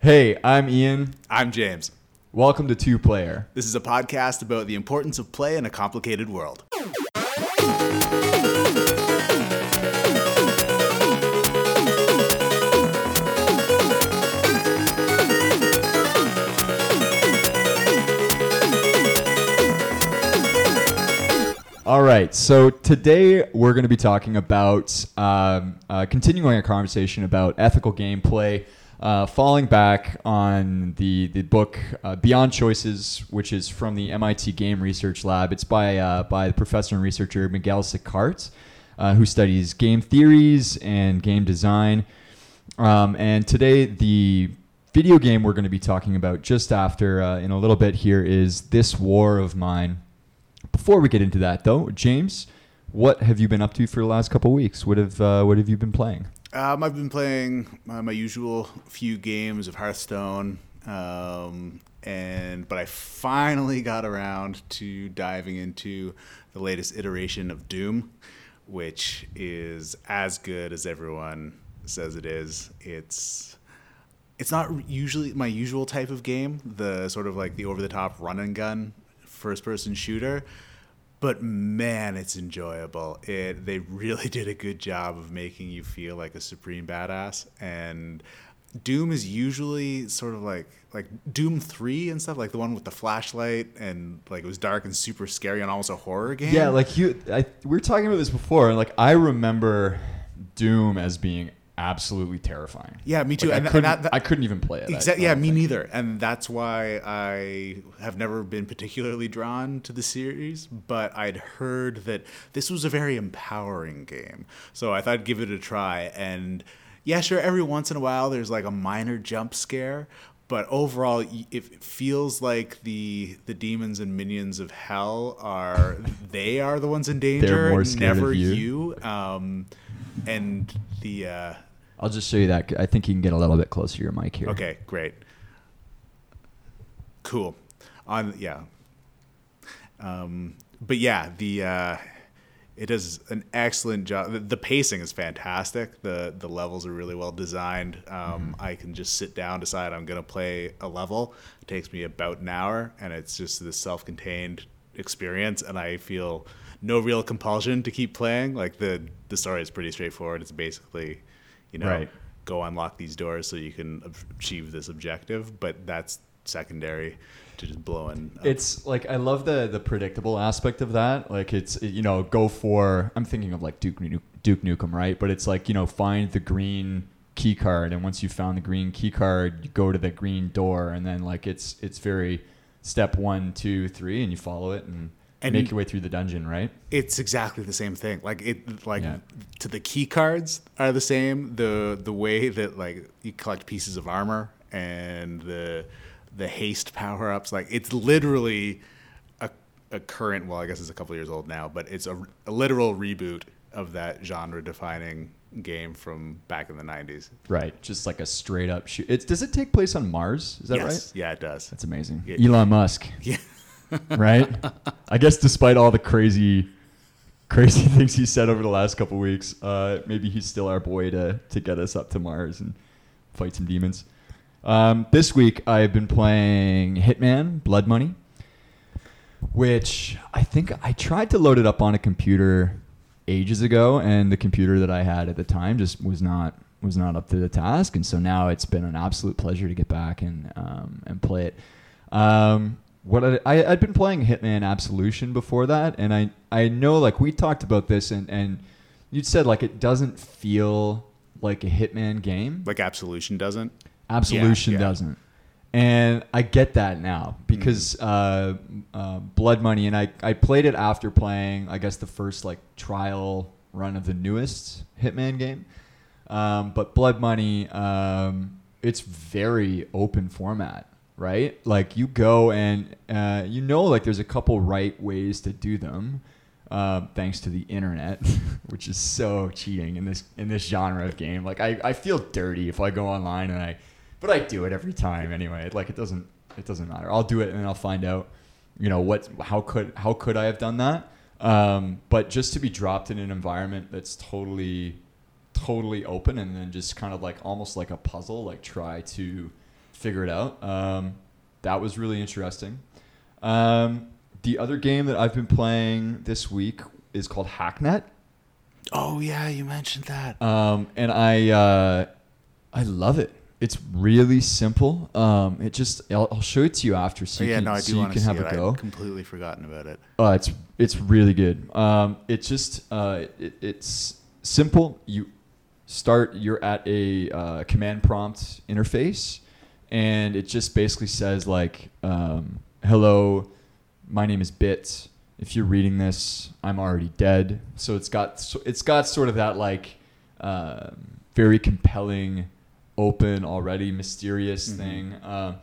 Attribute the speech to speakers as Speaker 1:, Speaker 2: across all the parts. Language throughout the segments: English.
Speaker 1: Hey, I'm Ian.
Speaker 2: I'm James.
Speaker 1: Welcome to Two Player.
Speaker 2: This is a podcast about the importance of play in a complicated world.
Speaker 1: All right, so today we're going to be talking about um, uh, continuing our conversation about ethical gameplay, uh, falling back on the the book uh, Beyond Choices, which is from the MIT Game Research Lab. It's by uh, by the professor and researcher Miguel Sicart, uh, who studies game theories and game design. Um, and today the video game we're going to be talking about just after uh, in a little bit here is This War of Mine. Before we get into that, though, James, what have you been up to for the last couple weeks? What have uh, what have you been playing?
Speaker 2: Um, I've been playing uh, my usual few games of Hearthstone, um, and but I finally got around to diving into the latest iteration of Doom, which is as good as everyone says it is. It's it's not usually my usual type of game, the sort of like the over the top run and gun first person shooter but man it's enjoyable. It they really did a good job of making you feel like a supreme badass and doom is usually sort of like like doom 3 and stuff like the one with the flashlight and like it was dark and super scary and almost a horror game.
Speaker 1: Yeah, like you, I, we were talking about this before, and like I remember Doom as being absolutely terrifying.
Speaker 2: Yeah, me too.
Speaker 1: Like,
Speaker 2: And-
Speaker 1: I couldn't,
Speaker 2: that- that-
Speaker 1: I couldn't even play it.
Speaker 2: Exactly. Yeah, me
Speaker 1: think.
Speaker 2: neither. And that's why I have never been particularly drawn to the series. But I'd heard that this was a very empowering game, so I thought I'd give it a try. And yeah, sure. Every once in a while, there's like a minor jump scare. But overall, it feels like the the demons and minions of hell are they are the ones in danger,
Speaker 1: more scared of
Speaker 2: never
Speaker 1: you.
Speaker 2: you. Um, and the uh,
Speaker 1: I'll just show you that. I think you can get a little bit closer to your mic here.
Speaker 2: Okay, great. Cool. On yeah. Um, but yeah, the uh, it does an excellent job. The, the pacing is fantastic. the The levels are really well designed. Um, I can just sit down, decide I'm gonna play a level. It takes me about an hour, and it's just this self contained experience, and I feel no real compulsion to keep playing. Like the the story is pretty straightforward. It's basically, you know,
Speaker 1: Right.
Speaker 2: go unlock these doors so you can achieve this objective. But that's secondary to just blowing. Up.
Speaker 1: It's like I love the the predictable aspect of that. Like it's you know go for I'm thinking of like Duke Duke Nukem, right? But it's like you know find the green key card, and once you found the green key card, you go to the green door, and then like it's it's very step one, two, three, and you follow it and,
Speaker 2: And-
Speaker 1: make your way through the dungeon, right?
Speaker 2: it's exactly the same thing. Like it, like
Speaker 1: Yeah.
Speaker 2: to the key cards are the same. The the way that like you collect pieces of armor and the the haste power ups. Like it's literally a, a current. Well, I guess it's a couple years old now, but it's a, a literal reboot of that genre defining game from back in the nineties.
Speaker 1: Right, just like a straight up shoot. It's does it take place on Mars? Is that
Speaker 2: yes.
Speaker 1: right?
Speaker 2: Yeah, it does.
Speaker 1: That's amazing. Elon Musk.
Speaker 2: Yeah.
Speaker 1: Right? I guess despite all the crazy, crazy things he said over the last couple weeks, uh, maybe he's still our boy to to get us up to Mars and fight some demons. Um, this week I've been playing Hitman: Blood Money, which I think I tried to load it up on a computer ages ago, and the computer that I had at the time just was not was not up to the task, and so now it's been an absolute pleasure to get back and um, and play it. Um, what I, I I'd been playing Hitman Absolution before that, and I I know like we talked about this, and and you'd said like it doesn't feel like a Hitman game.
Speaker 2: Like Absolution doesn't.
Speaker 1: Absolution
Speaker 2: Yeah, yeah.
Speaker 1: doesn't. And I get that now because uh, uh, Blood Money, and I, I played it after playing, I guess, the first like trial run of the newest Hitman game. Um, but Blood Money, um, it's very open format, right? Like you go and uh, you know, like there's a couple right ways to do them, um, thanks to the internet, which is so cheating in this in this genre of game. Like I, I feel dirty if I go online and I, but I do it every time anyway. Like it doesn't it doesn't matter. I'll do it and then I'll find out, you know what how could how could I have done that? Um, but just to be dropped in an environment that's totally totally open and then just kind of like almost like a puzzle like try to figure it out. Um, that was really interesting. Um, the other game that I've been playing this week is called Hacknet.
Speaker 2: Oh yeah, you mentioned that.
Speaker 1: Um, and I uh, I love it. It's really simple. Um, it just I'll, I'll show it to you after, so
Speaker 2: oh,
Speaker 1: you can,
Speaker 2: no, I
Speaker 1: so you can
Speaker 2: see
Speaker 1: have
Speaker 2: it.
Speaker 1: a go.
Speaker 2: I'd completely forgotten about it.
Speaker 1: Uh, it's it's really good. Um, it's just uh, it, it's simple. You start. You're at a uh, command prompt interface, and it just basically says like, um, "Hello, my name is Bit. If you're reading this, I'm already dead." So it's got so- it's got sort of that like um, very compelling, open, already mysterious
Speaker 2: Mhm.
Speaker 1: thing. Um,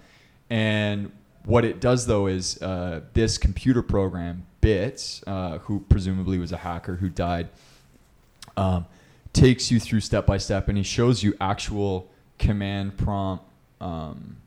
Speaker 1: and what it does though is uh, this computer program, Bit, uh, who presumably was a hacker who died, um, takes you through step by step, and he shows you actual command prompt. Um,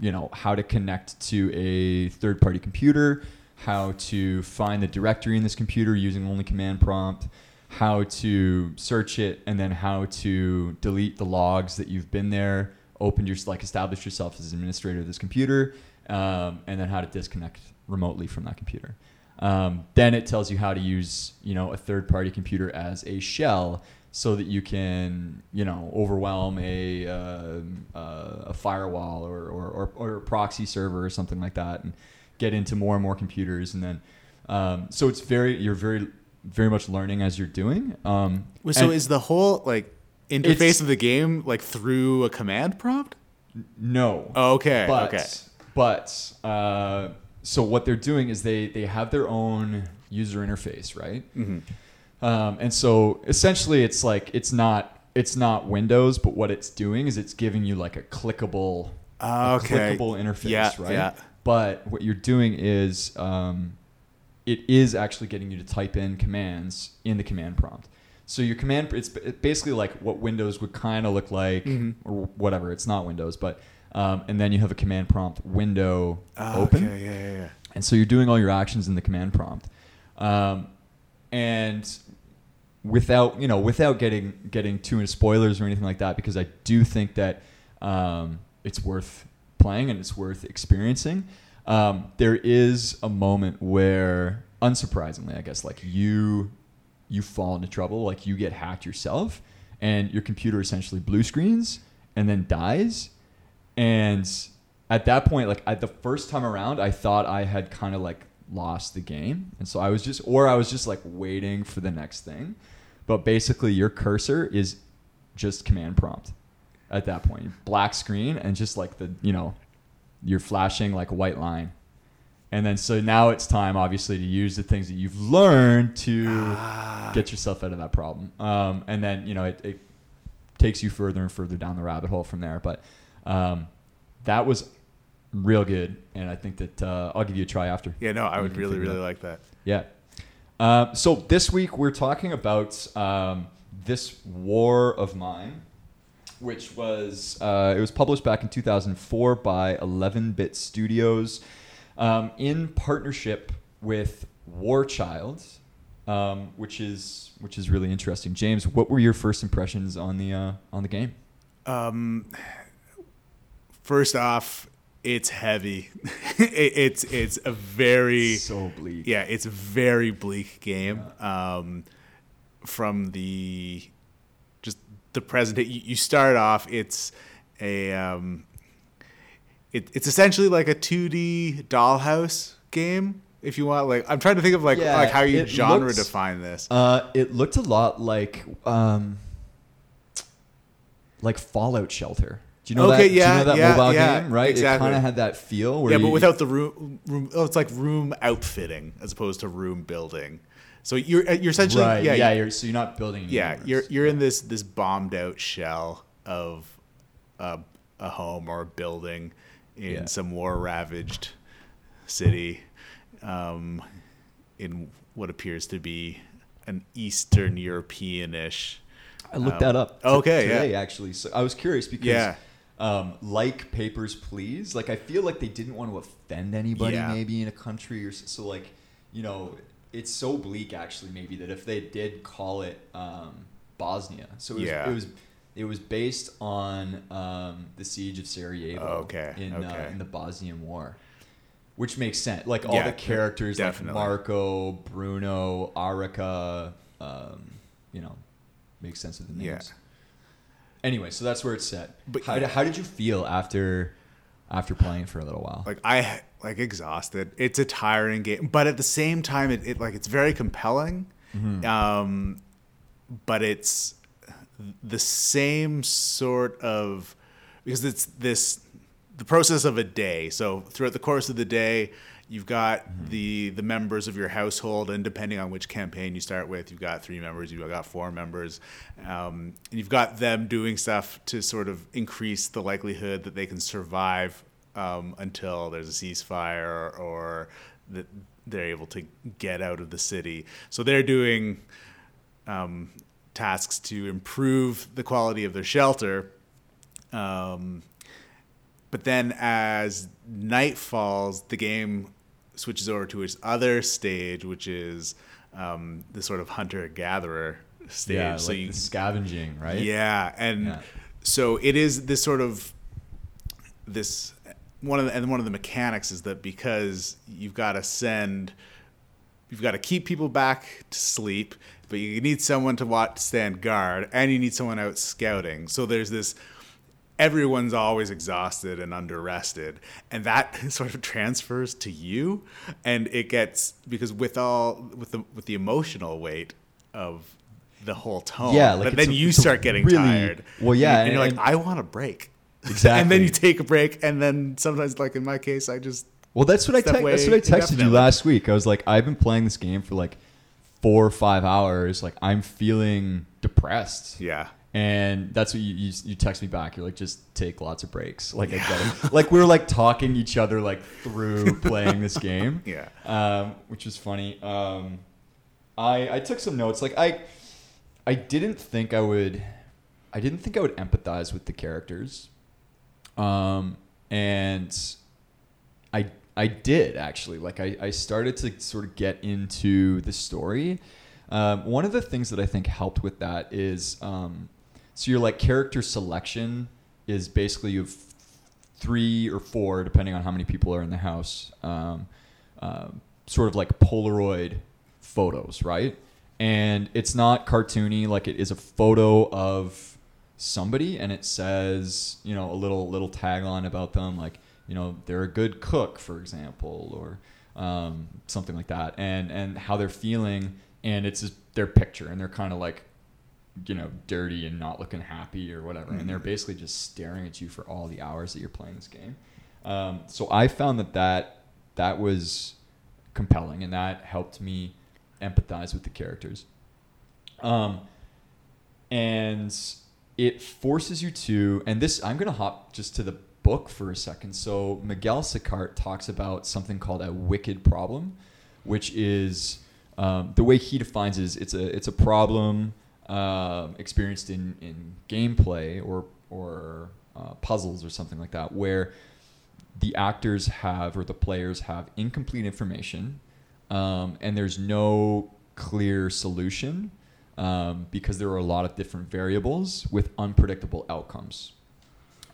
Speaker 1: you know how to connect to a third party computer, how to find the directory in this computer using only command prompt, how to search it, and then how to delete the logs that you've been there, open your like establish yourself as administrator of this computer, um, and then how to disconnect remotely from that computer. Um, then it tells you how to use you know a third party computer as a shell so that you can you know overwhelm a um, uh, a firewall or, or, or, or a proxy server or something like that and get into more and more computers and then um, so it's very you're very very much learning as you're doing um,
Speaker 2: So is the whole like interface of the game like through a command prompt?
Speaker 1: no
Speaker 2: Oh, okay.
Speaker 1: but
Speaker 2: okay.
Speaker 1: but uh, so what they're doing is they they have their own user interface right
Speaker 2: hmm
Speaker 1: Um, and so essentially, it's like it's not it's not Windows, but what it's doing is it's giving you like a clickable, a
Speaker 2: Okay.
Speaker 1: clickable interface,
Speaker 2: Yeah,
Speaker 1: right?
Speaker 2: yeah.
Speaker 1: But what you're doing is um, it is actually getting you to type in commands in the command prompt. So your command it's basically like what Windows would kind of look like,
Speaker 2: Mhm.
Speaker 1: or whatever. It's not Windows, but um, and then you have a command prompt window
Speaker 2: Oh,
Speaker 1: open.
Speaker 2: Okay. Yeah. Yeah. yeah.
Speaker 1: And so you're doing all your actions in the command prompt. Um, and without, you know, without getting getting too into spoilers or anything like that, because I do think that um, it's worth playing and it's worth experiencing. Um, there is a moment where, unsurprisingly, I guess, like you you fall into trouble, like you get hacked yourself, and your computer essentially blue screens and then dies. And at that point, like at the first time around, I thought I had kind of like lost the game, and so I was just, or I was just like waiting for the next thing. But basically, your cursor is just command prompt at that point, black screen, and just like the you know, you're flashing like a white line. And then so now it's time, obviously, to use the things that you've learned to
Speaker 2: Ah.
Speaker 1: get yourself out of that problem. Um, and then you know it, it takes you further and further down the rabbit hole from there. But um, that was real good, and I think that uh, I'll give you a try after.
Speaker 2: Yeah. No, I would really, really like that.
Speaker 1: Yeah. Uh, so this week we're talking about um, this War of Mine, which was uh, it was published back in 2004 by 11-Bit Studios um, in partnership with War Child, um, which is which is really interesting. James, what were your first impressions on the uh, on the game?
Speaker 2: Um, first off, it's heavy. it, it's it's a very
Speaker 1: So bleak.
Speaker 2: yeah, it's a very bleak game. Um, from the just the present, you, you start off. It's a um, it, it's essentially like a 2D dollhouse game. If you want, like, I'm trying to think of like
Speaker 1: Yeah,
Speaker 2: like how you genre define this.
Speaker 1: Uh, it looked a lot like um, like Fallout Shelter. Do you know
Speaker 2: Okay,
Speaker 1: that?
Speaker 2: yeah,
Speaker 1: do you know that
Speaker 2: yeah,
Speaker 1: mobile
Speaker 2: yeah,
Speaker 1: game? Right.
Speaker 2: exactly.
Speaker 1: It kind of had that feel. Where
Speaker 2: yeah, but
Speaker 1: you-
Speaker 2: without the room, room. Oh, it's like room outfitting as opposed to room building. So you're uh, you're essentially
Speaker 1: right.
Speaker 2: yeah
Speaker 1: Yeah.
Speaker 2: you-
Speaker 1: you're, so you're not building.
Speaker 2: yeah
Speaker 1: universe.
Speaker 2: you're you're in this this bombed out shell of a, a home or a building in
Speaker 1: Yeah.
Speaker 2: some war ravaged city um, in what appears to be an Eastern European-ish.
Speaker 1: I looked
Speaker 2: um,
Speaker 1: that up.
Speaker 2: okay, yeah.
Speaker 1: actually. So I was curious because.
Speaker 2: Yeah.
Speaker 1: Um, like Papers, Please. Like I feel like they didn't want to offend anybody,
Speaker 2: Yeah.
Speaker 1: maybe in a country or so. Like, you know, it's so bleak actually. Maybe that if they did call it um, Bosnia, so it was,
Speaker 2: Yeah.
Speaker 1: it was It was based on um, the siege of Sarajevo.
Speaker 2: Oh, okay,
Speaker 1: In Uh, in the Bosnian War, which makes sense. Like all
Speaker 2: Yeah,
Speaker 1: the characters,
Speaker 2: definitely.
Speaker 1: like Marko, Bruno, Arica, um, you know, makes sense with the
Speaker 2: Yeah.
Speaker 1: Anyway, so that's where it's set.
Speaker 2: But-
Speaker 1: how, how did you feel after after playing for a little while?
Speaker 2: like I like exhausted. It's a tiring game, but at the same time, it, it like it's very compelling. Um, but it's the same sort of because it's this the process of a day. So throughout the course of the day, you've got the the members of your household, and depending on which campaign you start with, you've got three members, you've got four members, um, and you've got them doing stuff to sort of increase the likelihood that they can survive um, until there's a ceasefire or that they're able to get out of the city. So they're doing um, tasks to improve the quality of their shelter. Um, but then as night falls, the game switches over to its other stage, which is um, the sort of hunter gatherer stage.
Speaker 1: yeah,
Speaker 2: so
Speaker 1: like
Speaker 2: you,
Speaker 1: scavenging, right?
Speaker 2: yeah, and
Speaker 1: Yeah.
Speaker 2: so it is this sort of this one of the, and one of the mechanics is that because you've got to send you've got to keep people back to sleep, but you need someone to watch stand guard and you need someone out scouting. So there's this everyone's always exhausted and under rested and that sort of transfers to you and it gets because with all with the with the emotional weight of the whole tone
Speaker 1: Yeah, like
Speaker 2: but then
Speaker 1: a-
Speaker 2: you start getting
Speaker 1: really-
Speaker 2: tired
Speaker 1: well, yeah,
Speaker 2: and, you're
Speaker 1: and-
Speaker 2: like i want a break
Speaker 1: Exactly.
Speaker 2: and then you take a break and then sometimes like in my case i just
Speaker 1: Well, that's what I te- that's what I texted you last week. I was like, I've been playing this game for like four or five hours. Like, I'm feeling depressed.
Speaker 2: yeah
Speaker 1: And that's what you, you you text me back. You're like, just take lots of breaks. Like I get it. like we were like talking each other like through playing this game.
Speaker 2: Yeah.
Speaker 1: Um, which was funny. Um, I I took some notes. Like I I didn't think I would I didn't think I would empathize with the characters. Um, and I I did actually. Like I, I started to sort of get into the story. Um, one of the things that I think helped with that is um, so your like character selection is basically you have three or four, depending on how many people are in the house, um, um, sort of like Polaroid photos, right? And it's not cartoony, like it is a photo of somebody, and it says, you know, a little little tagline about them, like you know, they're a good cook, for example, or um, something like that, and and how they're feeling, and it's just their picture, and they're kind of like you know, dirty and not looking happy or whatever. And they're basically just staring at you for all the hours that you're playing this game. Um, so I found that, that that was compelling and that helped me empathize with the characters. Um, and it forces you to, and this, I'm going to hop just to the book for a second. So Miguel Sicart talks about something called a wicked problem, which is um, the way he defines it is it's a, it's a problem um, experienced in, in gameplay or or uh, puzzles or something like that, where the actors have or the players have incomplete information, um, and there's no clear solution um, because there are a lot of different variables with unpredictable outcomes.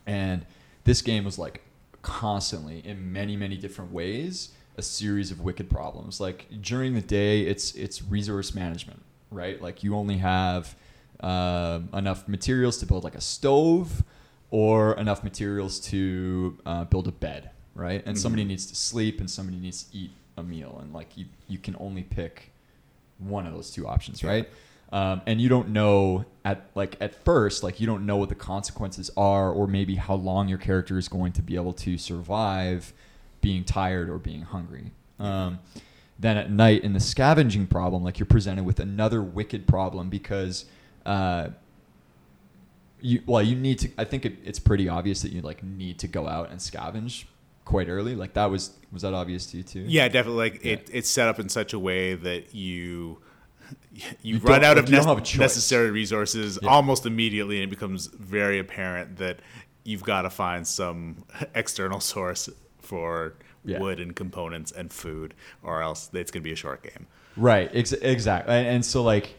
Speaker 1: And this game was like constantly in many many different ways a series of wicked problems. Like during the day, it's it's resource management, right? Like you only have um enough materials to build like a stove, or enough materials to uh, build a bed, right? And somebody needs to sleep, and somebody needs to eat a meal, and like you you can only pick one of those two options, right? Um, and you don't know at like at first, like you don't know what the consequences are, or maybe how long your character is going to be able to survive being tired or being hungry. Um, then at night in the scavenging problem, like you're presented with another wicked problem because uh, you well you need to. I think it, it's pretty obvious that you like need to go out and scavenge quite early. Like that was was that obvious to you too?
Speaker 2: Yeah, definitely. Like
Speaker 1: Yeah.
Speaker 2: it, it's set up in such a way that you you,
Speaker 1: You
Speaker 2: run out
Speaker 1: like,
Speaker 2: of
Speaker 1: you don't
Speaker 2: nec-
Speaker 1: have a choice.
Speaker 2: necessary resources
Speaker 1: Yeah.
Speaker 2: almost immediately, and it becomes very apparent that you've got to find some external source for
Speaker 1: Yeah.
Speaker 2: wood and components and food, or else it's going to be a short game.
Speaker 1: Right. Ex- exactly. And, and so like,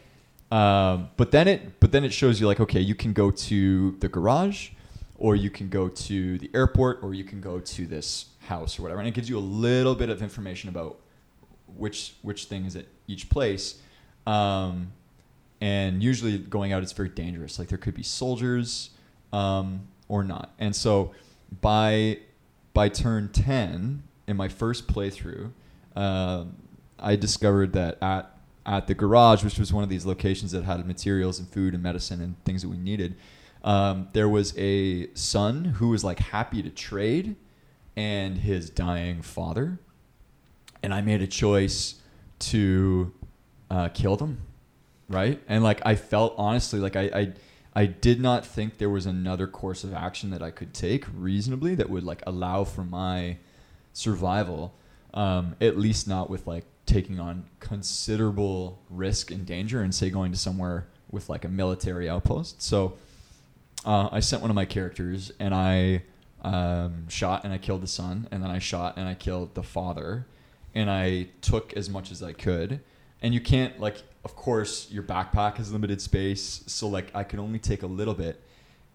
Speaker 1: Um, but then it but then it shows you like okay, you can go to the garage, or you can go to the airport, or you can go to this house or whatever, and it gives you a little bit of information about which which thing is at each place. Um, and usually going out is very dangerous. Like there could be soldiers um, or not. And so by by turn ten in my first playthrough, um, I discovered that at at the garage, which was one of these locations that had materials and food and medicine and things that we needed, um, there was a son who was like happy to trade, and his dying father, and I made a choice to uh, kill them, right? And like I felt honestly like I, I I did not think there was another course of action that I could take reasonably that would like allow for my survival. Um, at least not with like taking on considerable risk and danger and say going to somewhere with like a military outpost. So uh, I sent one of my characters and I um, shot and I killed the son, and then I shot and I killed the father, and I took as much as I could. And you can't like, of course, your backpack has limited space, so like I could only take a little bit.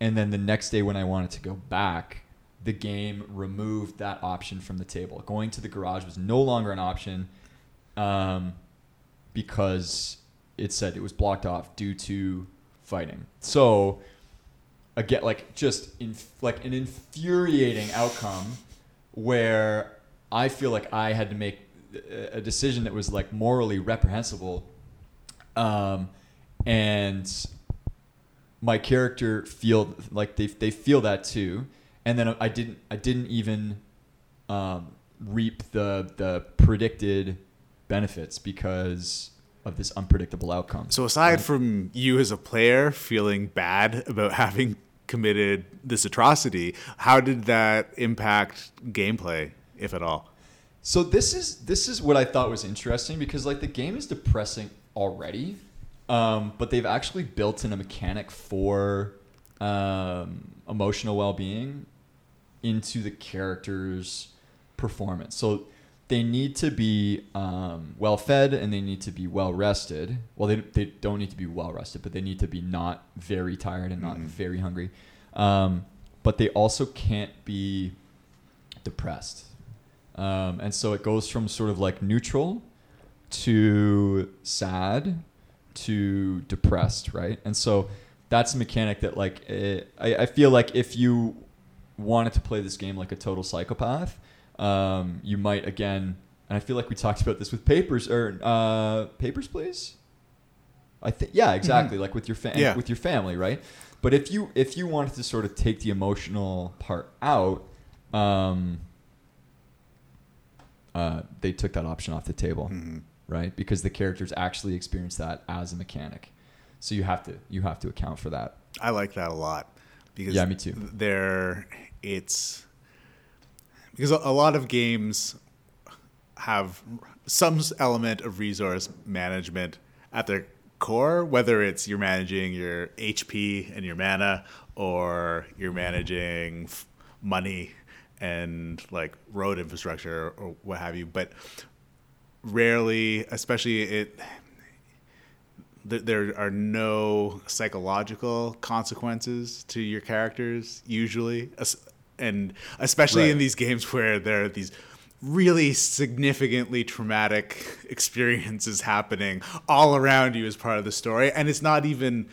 Speaker 1: And then the next day when I wanted to go back, the game removed that option from the table. Going to the garage was no longer an option um, because it said it was blocked off due to fighting. So again, like just like an infuriating outcome where I feel like I had to make a decision that was like morally reprehensible, um, and my character feel like they they feel that too, and then I didn't I didn't even um, reap the the predicted benefits because of this unpredictable outcome.
Speaker 2: So aside from you as a player feeling bad about having committed this atrocity, how did that impact gameplay, if at all?
Speaker 1: So this is this is what I thought was interesting because like the game is depressing already, um, but they've actually built in a mechanic for um, emotional well-being into the character's performance. So they need to be um, well fed and they need to be well rested. Well, they, they don't need to be well rested, but they need to be not very tired and not
Speaker 2: Mhm.
Speaker 1: very hungry. Um, but they also can't be depressed. Um, and so it goes from sort of like neutral to sad to depressed, right? And so that's a mechanic that like eh, I, I feel like if you wanted to play this game like a total psychopath, um, you might again, and I feel like we talked about this with papers or uh, papers, please. I think yeah, exactly. Like with your fa-
Speaker 2: Yeah.
Speaker 1: with your family, right? But if you if you wanted to sort of take the emotional part out, um, uh, they took that option off the table,
Speaker 2: Mhm.
Speaker 1: right? Because the characters actually experience that as a mechanic, so you have to you have to account for that.
Speaker 2: I like that a lot because
Speaker 1: Yeah, me too.
Speaker 2: There, it's because a lot of games have some element of resource management at their core, whether it's you're managing your HP and your mana, or you're managing money and like road infrastructure or what have you. But rarely, especially it th- there are no psychological consequences to your characters usually and especially
Speaker 1: Right.
Speaker 2: in these games where there are these really significantly traumatic experiences happening all around you as part of the story and it's not even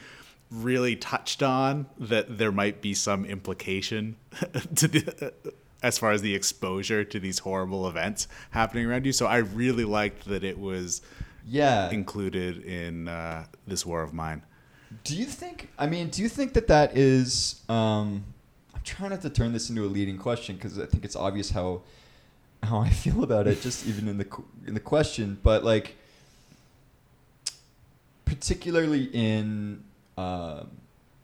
Speaker 2: really touched on that there might be some implication to the as far as the exposure to these horrible events happening around you so i really liked that it was
Speaker 1: Yeah,
Speaker 2: included in uh, this war of mine.
Speaker 1: Do you think? I mean, do you think that that is? Um, trying not to turn this into a leading question because I think it's obvious how how I feel about it, just even in the in the question. But like, particularly in um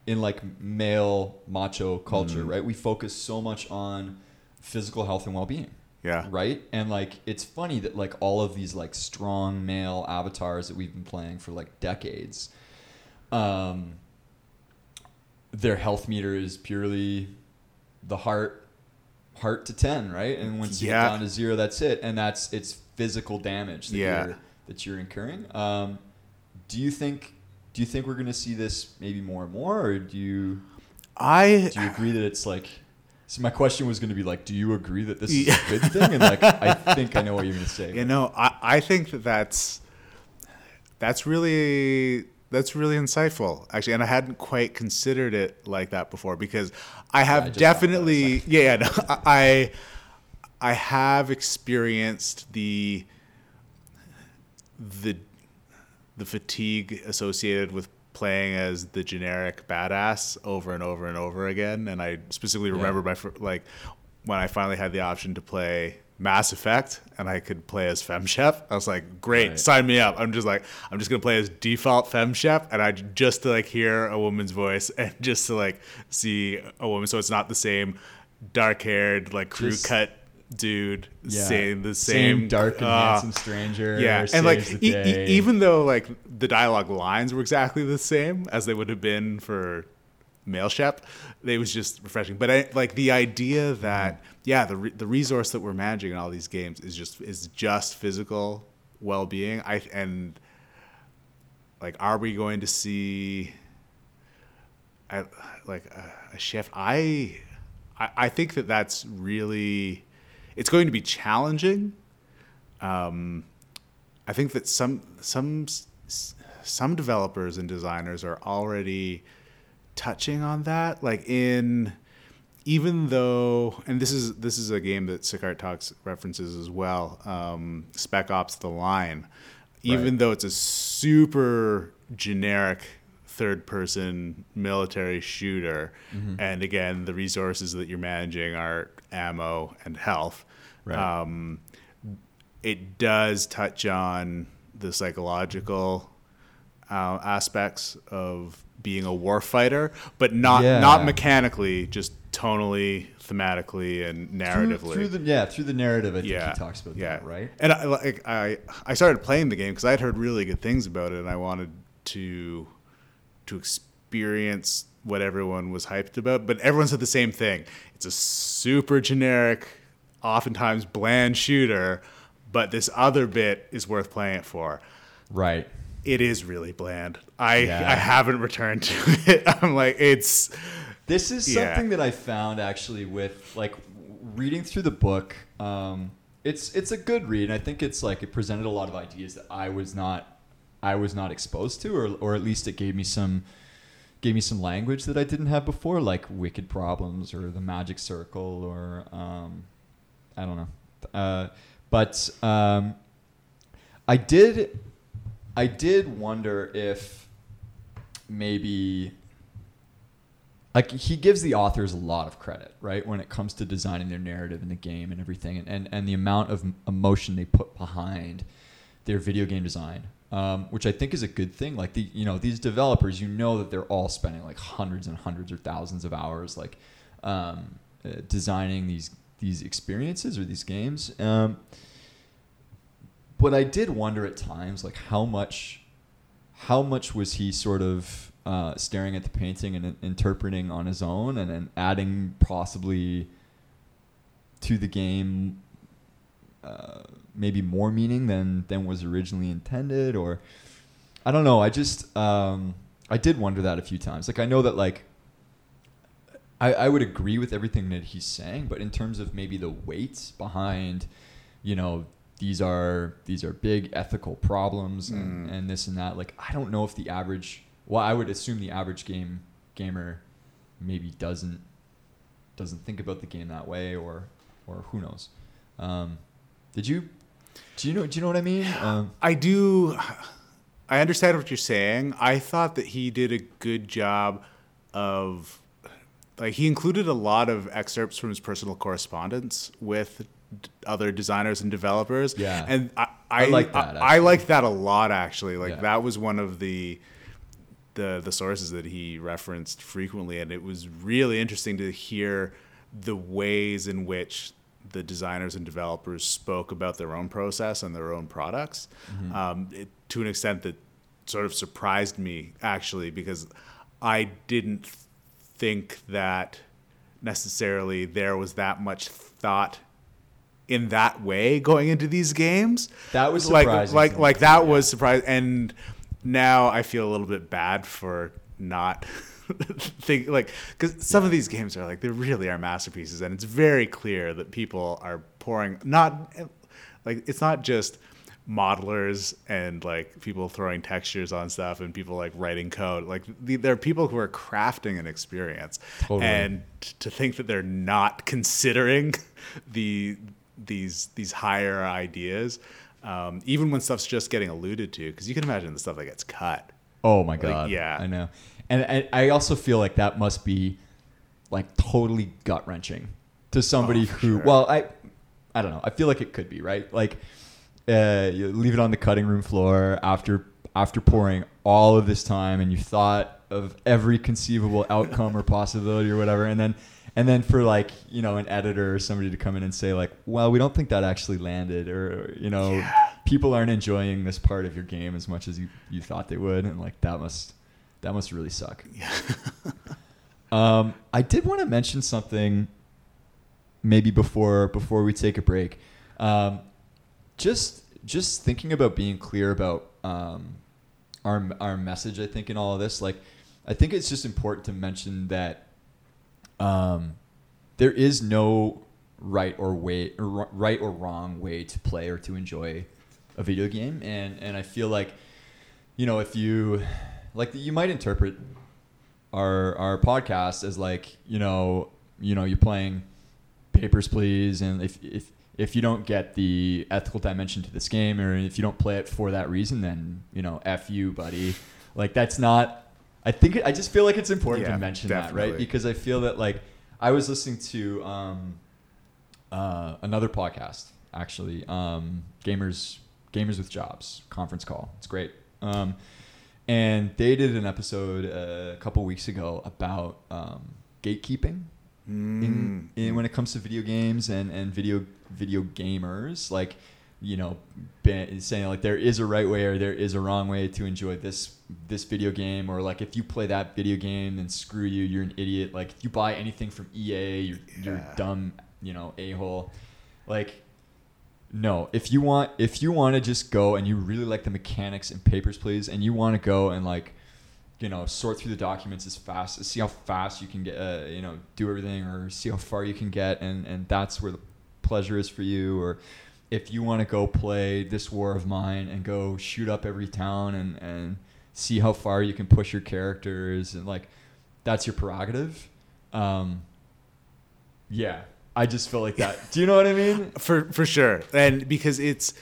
Speaker 1: in like male macho culture,
Speaker 2: Mhm.
Speaker 1: right? We focus so much on physical health and well being
Speaker 2: Yeah.
Speaker 1: right and like it's funny that like all of these like strong male avatars that we've been playing for like decades um their health meter is purely the heart heart to 10 right and once you
Speaker 2: Yeah.
Speaker 1: get down to zero that's it and that's it's physical damage that
Speaker 2: Yeah.
Speaker 1: you're that you're incurring um do you think do you think we're gonna see this maybe more and more, or do you
Speaker 2: I
Speaker 1: do you agree that it's like? So my question was going to be like, do you agree that this is a good thing? And like, I think I know what you're going to say.
Speaker 2: You know, I, I think that that's that's really that's really insightful actually, and I hadn't quite considered it like that before because I have
Speaker 1: I thought that
Speaker 2: definitely yeah, yeah no, I I have experienced the the the fatigue associated with playing as the generic badass over and over and over again. And I specifically
Speaker 1: Yeah.
Speaker 2: remember my like when I finally had the option to play Mass Effect and I could play as Fem Shep. I was like, great,
Speaker 1: Right.
Speaker 2: sign me up. I'm just like, I'm just gonna play as default Fem Shep, and I just to like hear a woman's voice and just to like see a woman, so it's not the same dark haired like crew
Speaker 1: Just-
Speaker 2: cut dude
Speaker 1: Yeah.
Speaker 2: saying the same,
Speaker 1: dark and
Speaker 2: Ah.
Speaker 1: handsome stranger.
Speaker 2: Yeah, and like e- e- even though like the dialogue lines were exactly the same as they would have been for male Shep, it was just refreshing. But I, like the idea that yeah, the re- the resource that we're managing in all these games is just is just physical well being. I and like, are we going to see? I, like a, a shift. I, I I think that that's really, it's going to be challenging. Um, I think that some some some developers and designers are already touching on that. Like in even though, and this is this is a game that Sicart Talks references as well. Um, Spec Ops: The Line. Even
Speaker 1: Right.
Speaker 2: though it's a super generic third-person military shooter, and again, the resources that you're managing are ammo and health.
Speaker 1: Right.
Speaker 2: Um, it does touch on the psychological uh, aspects of being a warfighter, but not
Speaker 1: Yeah.
Speaker 2: not mechanically, just tonally, thematically, and
Speaker 1: through,
Speaker 2: narratively.
Speaker 1: through the yeah through the narrative, I think
Speaker 2: yeah,
Speaker 1: he talks about
Speaker 2: yeah.
Speaker 1: that, right?
Speaker 2: And I, like I, I started playing the game because I had heard really good things about it, and I wanted to to experience what everyone was hyped about. But everyone said the same thing. It's a super generic, oftentimes bland shooter, but this other bit is worth playing it for.
Speaker 1: Right.
Speaker 2: It is really bland. I
Speaker 1: Yeah.
Speaker 2: I haven't returned to it. I'm like it's
Speaker 1: This is
Speaker 2: Yeah.
Speaker 1: something that I found actually with like reading through the book. Um, it's it's a good read. and I think it's like it presented a lot of ideas that I was not I was not exposed to, or or at least it gave me some gave me some language that I didn't have before, like wicked problems or the magic circle or um, I don't know. Uh, but um, I did I did wonder if maybe like he gives the authors a lot of credit, right, when it comes to designing their narrative in the game and everything, and, and, and the amount of emotion they put behind their video game design, um, which I think is a good thing. Like the you know these developers, you know that they're all spending like hundreds and hundreds or thousands of hours like um, uh, designing these these experiences or these games. Um, but I did wonder at times like how much how much was he sort of uh, staring at the painting and in- interpreting on his own and then adding possibly to the game uh, maybe more meaning than than was originally intended or I don't know I just um, I did wonder that a few times like I know that like I, I would agree with everything that he's saying but in terms of maybe the weights behind you know these are these are big ethical problems and,
Speaker 2: Mm.
Speaker 1: and this and that like i don't know if the average well i would assume the average game gamer maybe doesn't doesn't think about the game that way or or who knows um, did you do you know do you know what i mean um,
Speaker 2: I do. I understand what you're saying. I thought that he did a good job of, like, he included a lot of excerpts from his personal correspondence with d- other designers and developers.
Speaker 1: Yeah.
Speaker 2: and I, I,
Speaker 1: I like that,
Speaker 2: I, I like that a lot. Actually, like
Speaker 1: Yeah.
Speaker 2: that was one of the. The, the sources that he referenced frequently, and it was really interesting to hear the ways in which the designers and developers spoke about their own process and their own products
Speaker 1: Mm-hmm.
Speaker 2: um, it, to an extent that sort of surprised me actually because I didn't think that necessarily there was that much thought in that way going into these games.
Speaker 1: That was
Speaker 2: like
Speaker 1: surprising
Speaker 2: like like that
Speaker 1: yeah.
Speaker 2: was surprising and now I feel a little bit bad for not think like because some of these games are like they really are masterpieces, and it's very clear that people are pouring not like it's not just modelers and like people throwing textures on stuff and people like writing code like the, there are people who are crafting an experience
Speaker 1: Totally.
Speaker 2: and to think that they're not considering the these these higher ideas um, even when stuff's just getting alluded to because you can imagine the stuff that gets cut
Speaker 1: Oh my god.
Speaker 2: yeah.
Speaker 1: I know. And, and I also feel like that must be like totally gut wrenching to somebody
Speaker 2: Oh,
Speaker 1: who.
Speaker 2: sure.
Speaker 1: Well, I I don't know. I feel like it could be right. Like uh, you leave it on the cutting room floor after after pouring all of this time, and you thought of every conceivable outcome or possibility or whatever, and then. And then for like you know an editor or somebody to come in and say like, well, we don't think that actually landed, or you know,
Speaker 2: Yeah.
Speaker 1: people aren't enjoying this part of your game as much as you, you thought they would, and like that must that must really suck.
Speaker 2: yeah
Speaker 1: Um, I did want to mention something, maybe before before we take a break. Um, just just thinking about being clear about um, our our message. I think in all of this, like, I think it's just important to mention that um, there is no right or way or right or wrong way to play or to enjoy a video game, and and I feel like you know if you like you might interpret our our podcast as like you know you know you're playing papers please and if if if you don't get the ethical dimension to this game or if you don't play it for that reason then you know f you buddy. Like that's not i think i just feel like it's important
Speaker 2: Yeah,
Speaker 1: to mention that right? because i feel that like i was listening to um uh another podcast actually um gamers gamers with jobs conference call. It's great. Um and they did an episode uh, a couple weeks ago about um, gatekeeping in,
Speaker 2: Mm.
Speaker 1: in when it comes to video games and, and video video gamers. Like you know saying like there is a right way or there is a wrong way to enjoy this this video game or like if you play that video game then screw you you're an idiot. Like if you buy anything from EA you're, you're dumb you know a-hole. Like no, if you want if you want to just go and you really like the mechanics and papers please and you want to go and like you know sort through the documents as fast see how fast you can get uh, you know do everything or see how far you can get and and that's where the pleasure is for you or if you want to go play this war of mine and go shoot up every town and and see how far you can push your characters and like that's your prerogative um yeah i just feel like that. Do you know what i mean?
Speaker 2: For for sure. And because it's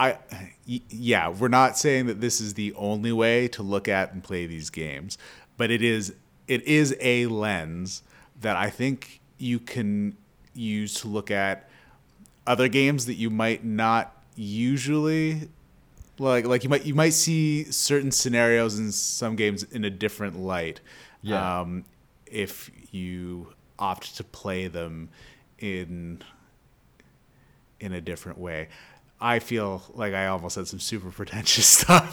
Speaker 2: I, yeah we're not saying that this is the only way to look at and play these games but it is it is a lens that i think you can use to look at other games that you might not usually like like you might you might see certain scenarios in some games in a different light
Speaker 1: Yeah.
Speaker 2: um, if you opt to play them in in a different way. I feel like I almost said some super pretentious stuff.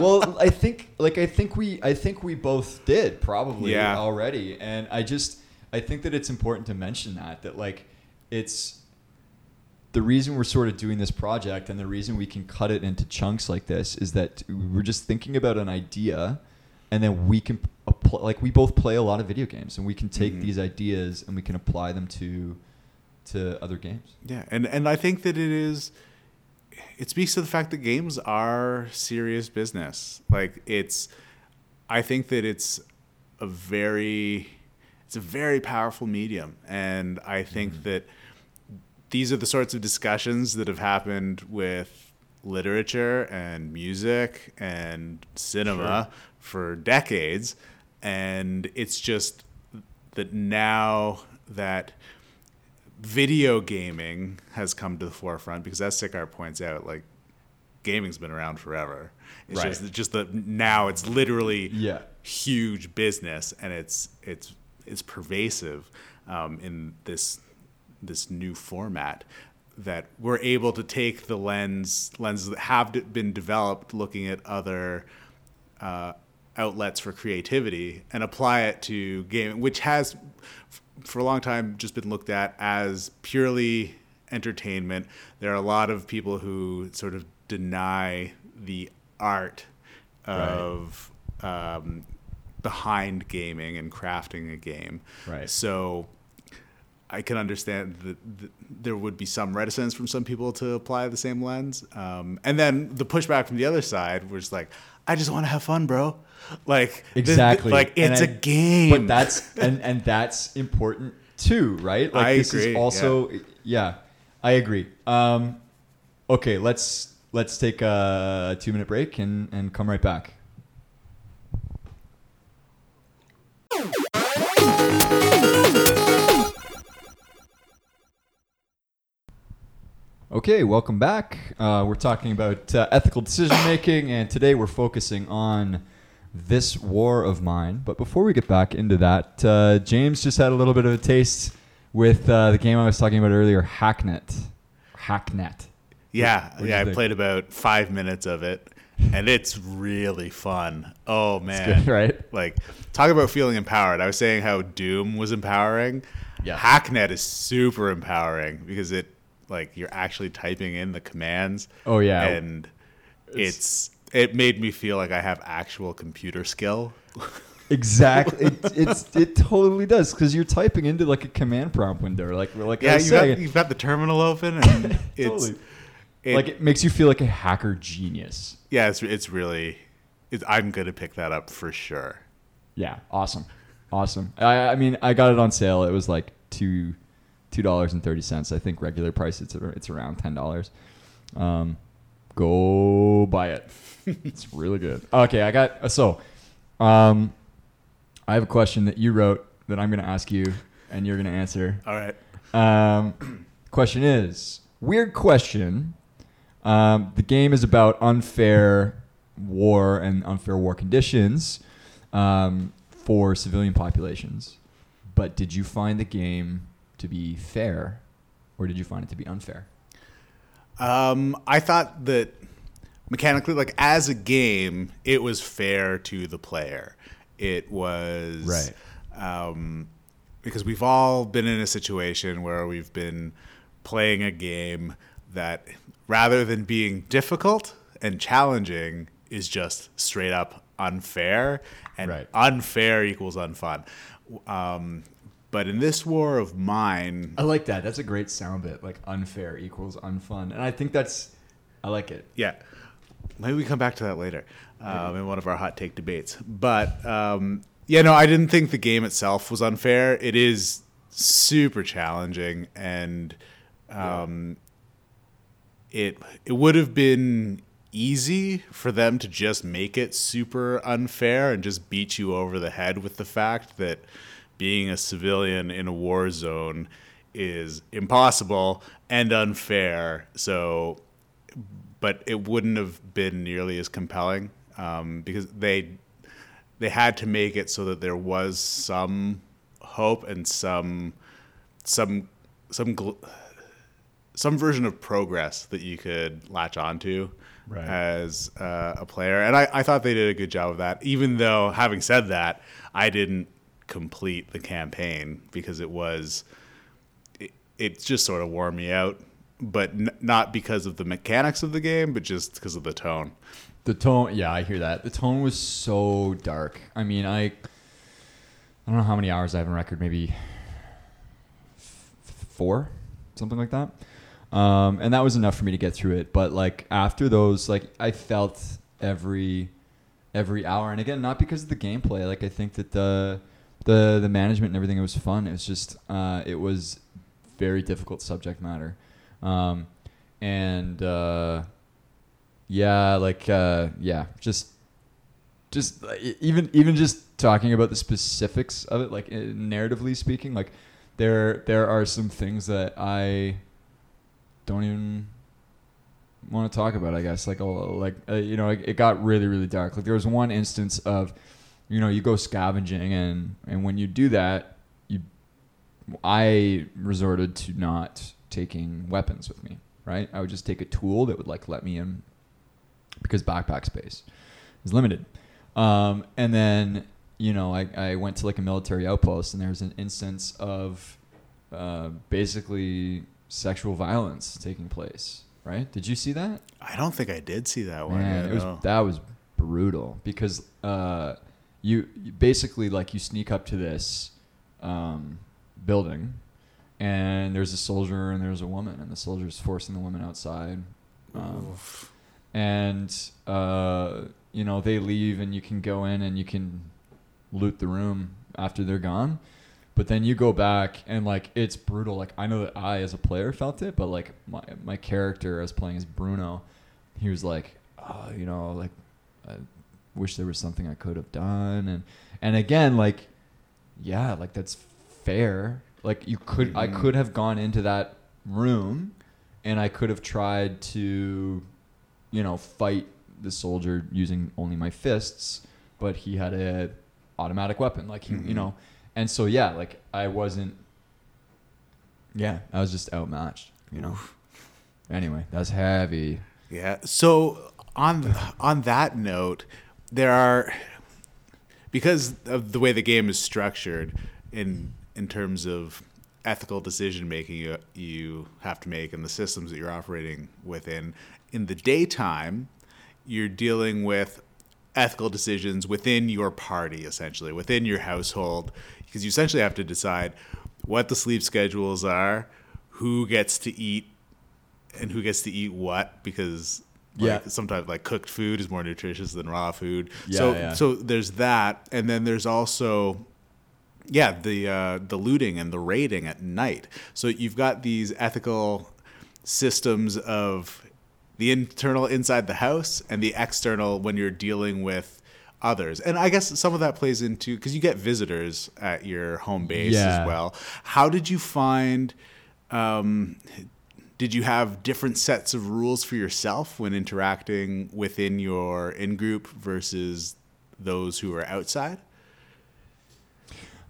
Speaker 1: well, I think like I think we I think we both did probably
Speaker 2: Yeah.
Speaker 1: already, and I just I think that it's important to mention that that like it's the reason we're sort of doing this project and the reason we can cut it into chunks like this is that we're just thinking about an idea and then we can apply, like we both play a lot of video games and we can take
Speaker 2: Mhm.
Speaker 1: these ideas and we can apply them to to other games.
Speaker 2: yeah, and and I think that it is it speaks to the fact that games are serious business. Like it's I think that it's a very it's a very powerful medium and I think that these are the sorts of discussions that have happened with literature and music and cinema for decades and it's just that now that video gaming has come to the forefront because as Sicart points out like gaming's been around forever it's
Speaker 1: Right.
Speaker 2: just just that now it's literally
Speaker 1: Yeah.
Speaker 2: huge business and it's it's it's pervasive um, in this this new format that we're able to take the lens lenses that have been developed looking at other uh, outlets for creativity and apply it to gaming which has for a long time just been looked at as purely entertainment there are a lot of people who sort of deny the art of um, behind gaming and crafting a game.
Speaker 1: Right.
Speaker 2: So I can understand that th- there would be some reticence from some people to apply the same lens. Um, and then the pushback from the other side was like, I just want to have fun, bro. Like
Speaker 1: Exactly.
Speaker 2: like
Speaker 1: And
Speaker 2: it's
Speaker 1: I-
Speaker 2: a game.
Speaker 1: But that's and and that's important too, right? Like
Speaker 2: I
Speaker 1: this
Speaker 2: agree,
Speaker 1: is also yeah. I agree. Um, okay, let's let's take a two minute break and and come right back. Okay, welcome back. Uh, we're talking about uh, ethical decision making, and today we're focusing on this war of mine. But before we get back into that, uh, James just had a little bit of a taste with uh, the game I was talking about earlier, Hacknet. Hacknet.
Speaker 2: Yeah,
Speaker 1: What'd
Speaker 2: yeah. I
Speaker 1: think?
Speaker 2: played about five minutes of it, and it's really fun. Oh
Speaker 1: It's
Speaker 2: man,
Speaker 1: good, right?
Speaker 2: like talk about feeling empowered. I was saying how Doom was empowering.
Speaker 1: Yeah.
Speaker 2: Hacknet is super empowering because it like you're actually typing in the commands.
Speaker 1: Oh, yeah.
Speaker 2: and it's it made me feel like I have actual computer skill.
Speaker 1: Exactly. it, it's it totally does because you're typing into like a command prompt window, like like
Speaker 2: Yeah, you've got, you've got the terminal open, and it's
Speaker 1: Totally.
Speaker 2: it-
Speaker 1: like it makes you feel like a hacker genius.
Speaker 2: yeah, it's it's really. It's, I'm gonna pick that up for sure.
Speaker 1: Yeah, awesome, awesome. I, I mean, I got it on sale. It was like two two dollars and thirty cents. I think regular price it's it's around ten dollars. Um, go buy it. it's really good. Okay, I got so. Um, I have a question that you wrote that I'm going to ask you, and you're going to answer.
Speaker 2: All right.
Speaker 1: Um, question is weird question. Um, the game is about unfair war and unfair war conditions um, for civilian populations. But did you find the game to be fair, or did you find it to be unfair?
Speaker 2: Um, I thought that mechanically, like as a game, it was fair to the player. It was
Speaker 1: Right.
Speaker 2: um, because we've all been in a situation where we've been playing a game that, rather than being difficult and challenging, is just straight up unfair, and
Speaker 1: Right.
Speaker 2: unfair equals unfun. Um, but in this war of mine,
Speaker 1: I like that. That's a great sound bit. Like unfair equals unfun, and I think that's I like it.
Speaker 2: Yeah. Maybe we come back to that later um, in one of our hot take debates. But um, yeah, no, I didn't think the game itself was unfair. It is super challenging, and um, it it would have been easy for them to just make it super unfair and just beat you over the head with the fact that being a civilian in a war zone is impossible and unfair. So but it wouldn't have been nearly as compelling um, because they they had to make it so that there was some hope and some some some gl- some version of progress that you could latch onto
Speaker 1: Right.
Speaker 2: as uh, a player, and I, I thought they did a good job of that. Even though, having said that, I didn't complete the campaign because it was it, it just sort of wore me out, but n- not because of the mechanics of the game, but just because of the tone.
Speaker 1: The tone, yeah, I hear that. The tone was so dark. I mean, I, I don't know how many hours I have on record. Maybe four, something like that. Um, and that was enough for me to get through it. But like after those, like I felt every every hour, and again, not because of the gameplay. Like I think that the the the management and everything it was fun. It was just uh, it was very difficult subject matter, um, and. Uh, yeah, like uh, yeah, just just even even just talking about the specifics of it, like uh, narratively speaking, like there there are some things that I don't even want to talk about. I guess like oh, like uh, you know, it, it got really really dark. Like there was one instance of you know you go scavenging and and when you do that you I resorted to not taking weapons with me. Right, I would just take a tool that would like let me in because backpack space is limited. Um, and then you know I, I went to like a military outpost and there was an instance of uh, basically sexual violence taking place right? Did you see that?
Speaker 2: I don't think I did see that one.
Speaker 1: Man, it was that was brutal because uh, you, you basically like you sneak up to this um, building, and there's a soldier and there's a woman, and the soldier's forcing the woman outside, um, and uh, you know they leave, and you can go in and you can loot the room after they're gone. But then you go back and like it's brutal. Like I know that I as a player felt it, but like my my character as playing as Bruno, he was like, oh, you know, like I wish there was something I could have done, and and again, like, yeah, like that's fair. Like you could, I
Speaker 2: Mhm.
Speaker 1: could have gone into that room, and I could have tried to, you know, fight the soldier using only my fists, but he had a automatic weapon, like he, you
Speaker 2: Mhm.
Speaker 1: know, and so yeah, like I wasn't. Yeah, I was just outmatched, you know. Anyway, that's heavy.
Speaker 2: Yeah. So on on that note, there are because of the way the game is structured in in terms of ethical decision making you, you have to make and the systems that you're operating within in the daytime you're dealing with ethical decisions within your party essentially within your household because you essentially have to decide what the sleep schedules are who gets to eat and who gets to eat what because like
Speaker 1: Yeah.
Speaker 2: sometimes like cooked food is more nutritious than raw food.
Speaker 1: Yeah,
Speaker 2: so
Speaker 1: yeah.
Speaker 2: so there's that and then there's also yeah, the uh, the looting and the raiding at night. So you've got these ethical systems of the internal inside the house and the external when you're dealing with others. And I guess some of that plays into because you get visitors at your home base
Speaker 1: Yeah.
Speaker 2: as well. How did you find? Um, did you have different sets of rules for yourself when interacting within your in group versus those who are outside?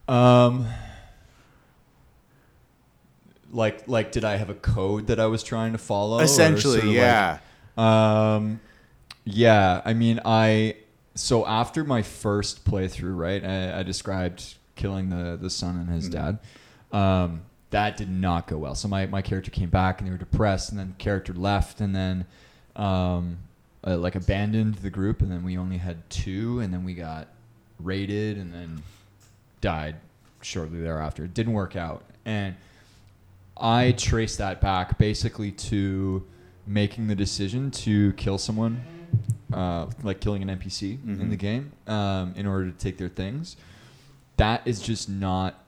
Speaker 1: Um, like, like, did I have a code that I was trying to follow?
Speaker 2: Essentially,
Speaker 1: sort of like-
Speaker 2: yeah.
Speaker 1: Um, yeah, I mean, I so after my first playthrough, right, I, I described killing the the son and his dad. Um, that did not go well. So my my character came back and they were depressed, and then character left, and then um, uh, like abandoned the group, and then we only had two, and then we got raided, and then died shortly thereafter. It didn't work out, and I traced that back basically to making the decision to kill someone, uh, like killing an NPC in
Speaker 2: Mhm.
Speaker 1: the game, um, in order to take their things. That is just not.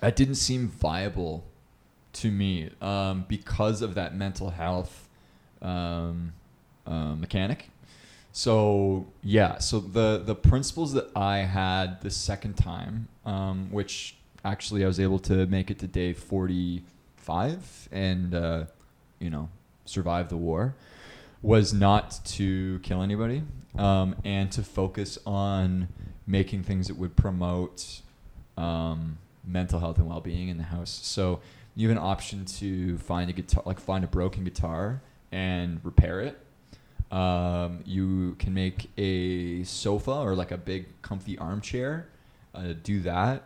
Speaker 1: That didn't seem viable to me um, because of that mental health um, uh, mechanic. So yeah, so the the principles that I had the second time, um, which actually I was able to make it to day forty five and uh, you know survive the war, was not to kill anybody um, and to focus on making things that would promote um, mental health and well being in the house. So you have an option to find a guitar, like find a broken guitar and repair it. Um, you can make a sofa or like a big comfy armchair. Uh, do that.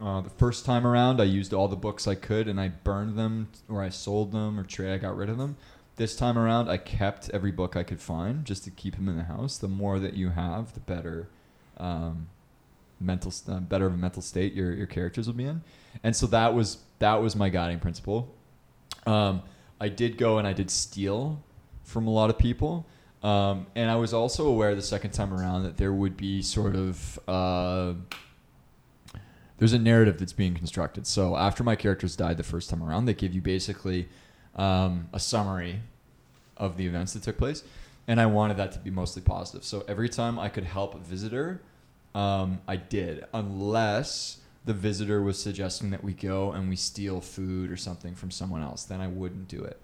Speaker 1: Uh, the first time around, I used all the books I could and I burned them or I sold them or trade. I got rid of them. This time around, I kept every book I could find just to keep them in the house. The more that you have, the better um, mental, uh, better of a mental state your your characters will be in. And so that was that was my guiding principle. Um, I did go and I did steal from a lot of people. Um, and I was also aware the second time around that there would be sort of uh, there's a narrative that's being constructed. So after my characters died the first time around, they give you basically um, a summary of the events that took place, and I wanted that to be mostly positive. So every time I could help a visitor, um, I did, unless the visitor was suggesting that we go and we steal food or something from someone else. Then I wouldn't do it.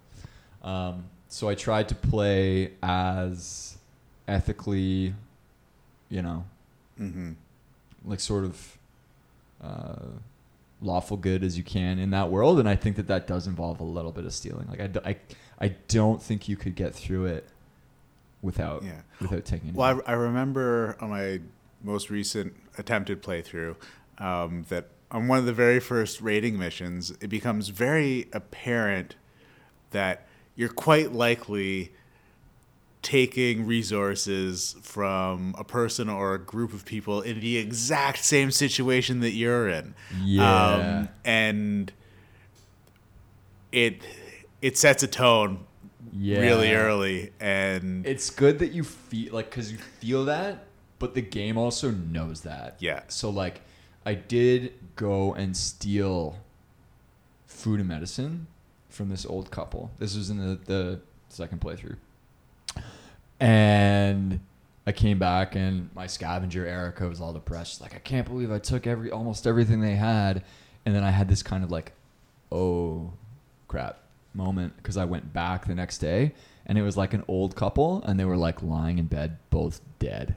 Speaker 1: Um, so I tried to play as ethically, you know,
Speaker 2: Mm-hmm.
Speaker 1: like sort of uh, lawful good as you can in that world, and I think that that does involve a little bit of stealing. Like I, d- I, I don't think you could get through it without
Speaker 2: Yeah.
Speaker 1: without taking. it.
Speaker 2: Well, I, I remember on my most recent attempted playthrough um, that on one of the very first raiding missions, it becomes very apparent that you're quite likely taking resources from a person or a group of people in the exact same situation that you're in.
Speaker 1: Yeah.
Speaker 2: Um, and it it sets a tone
Speaker 1: Yeah.
Speaker 2: really early and
Speaker 1: It's good that you feel like because you feel that, but the game also knows that.
Speaker 2: Yeah.
Speaker 1: So like, I did go and steal food and medicine from this old couple. This was in the, the second playthrough, and I came back and my scavenger Arica was all depressed. She's like, I can't believe I took every almost everything they had, and then I had this kind of like, oh crap moment because I went back the next day and it was like an old couple and they were like lying in bed both dead.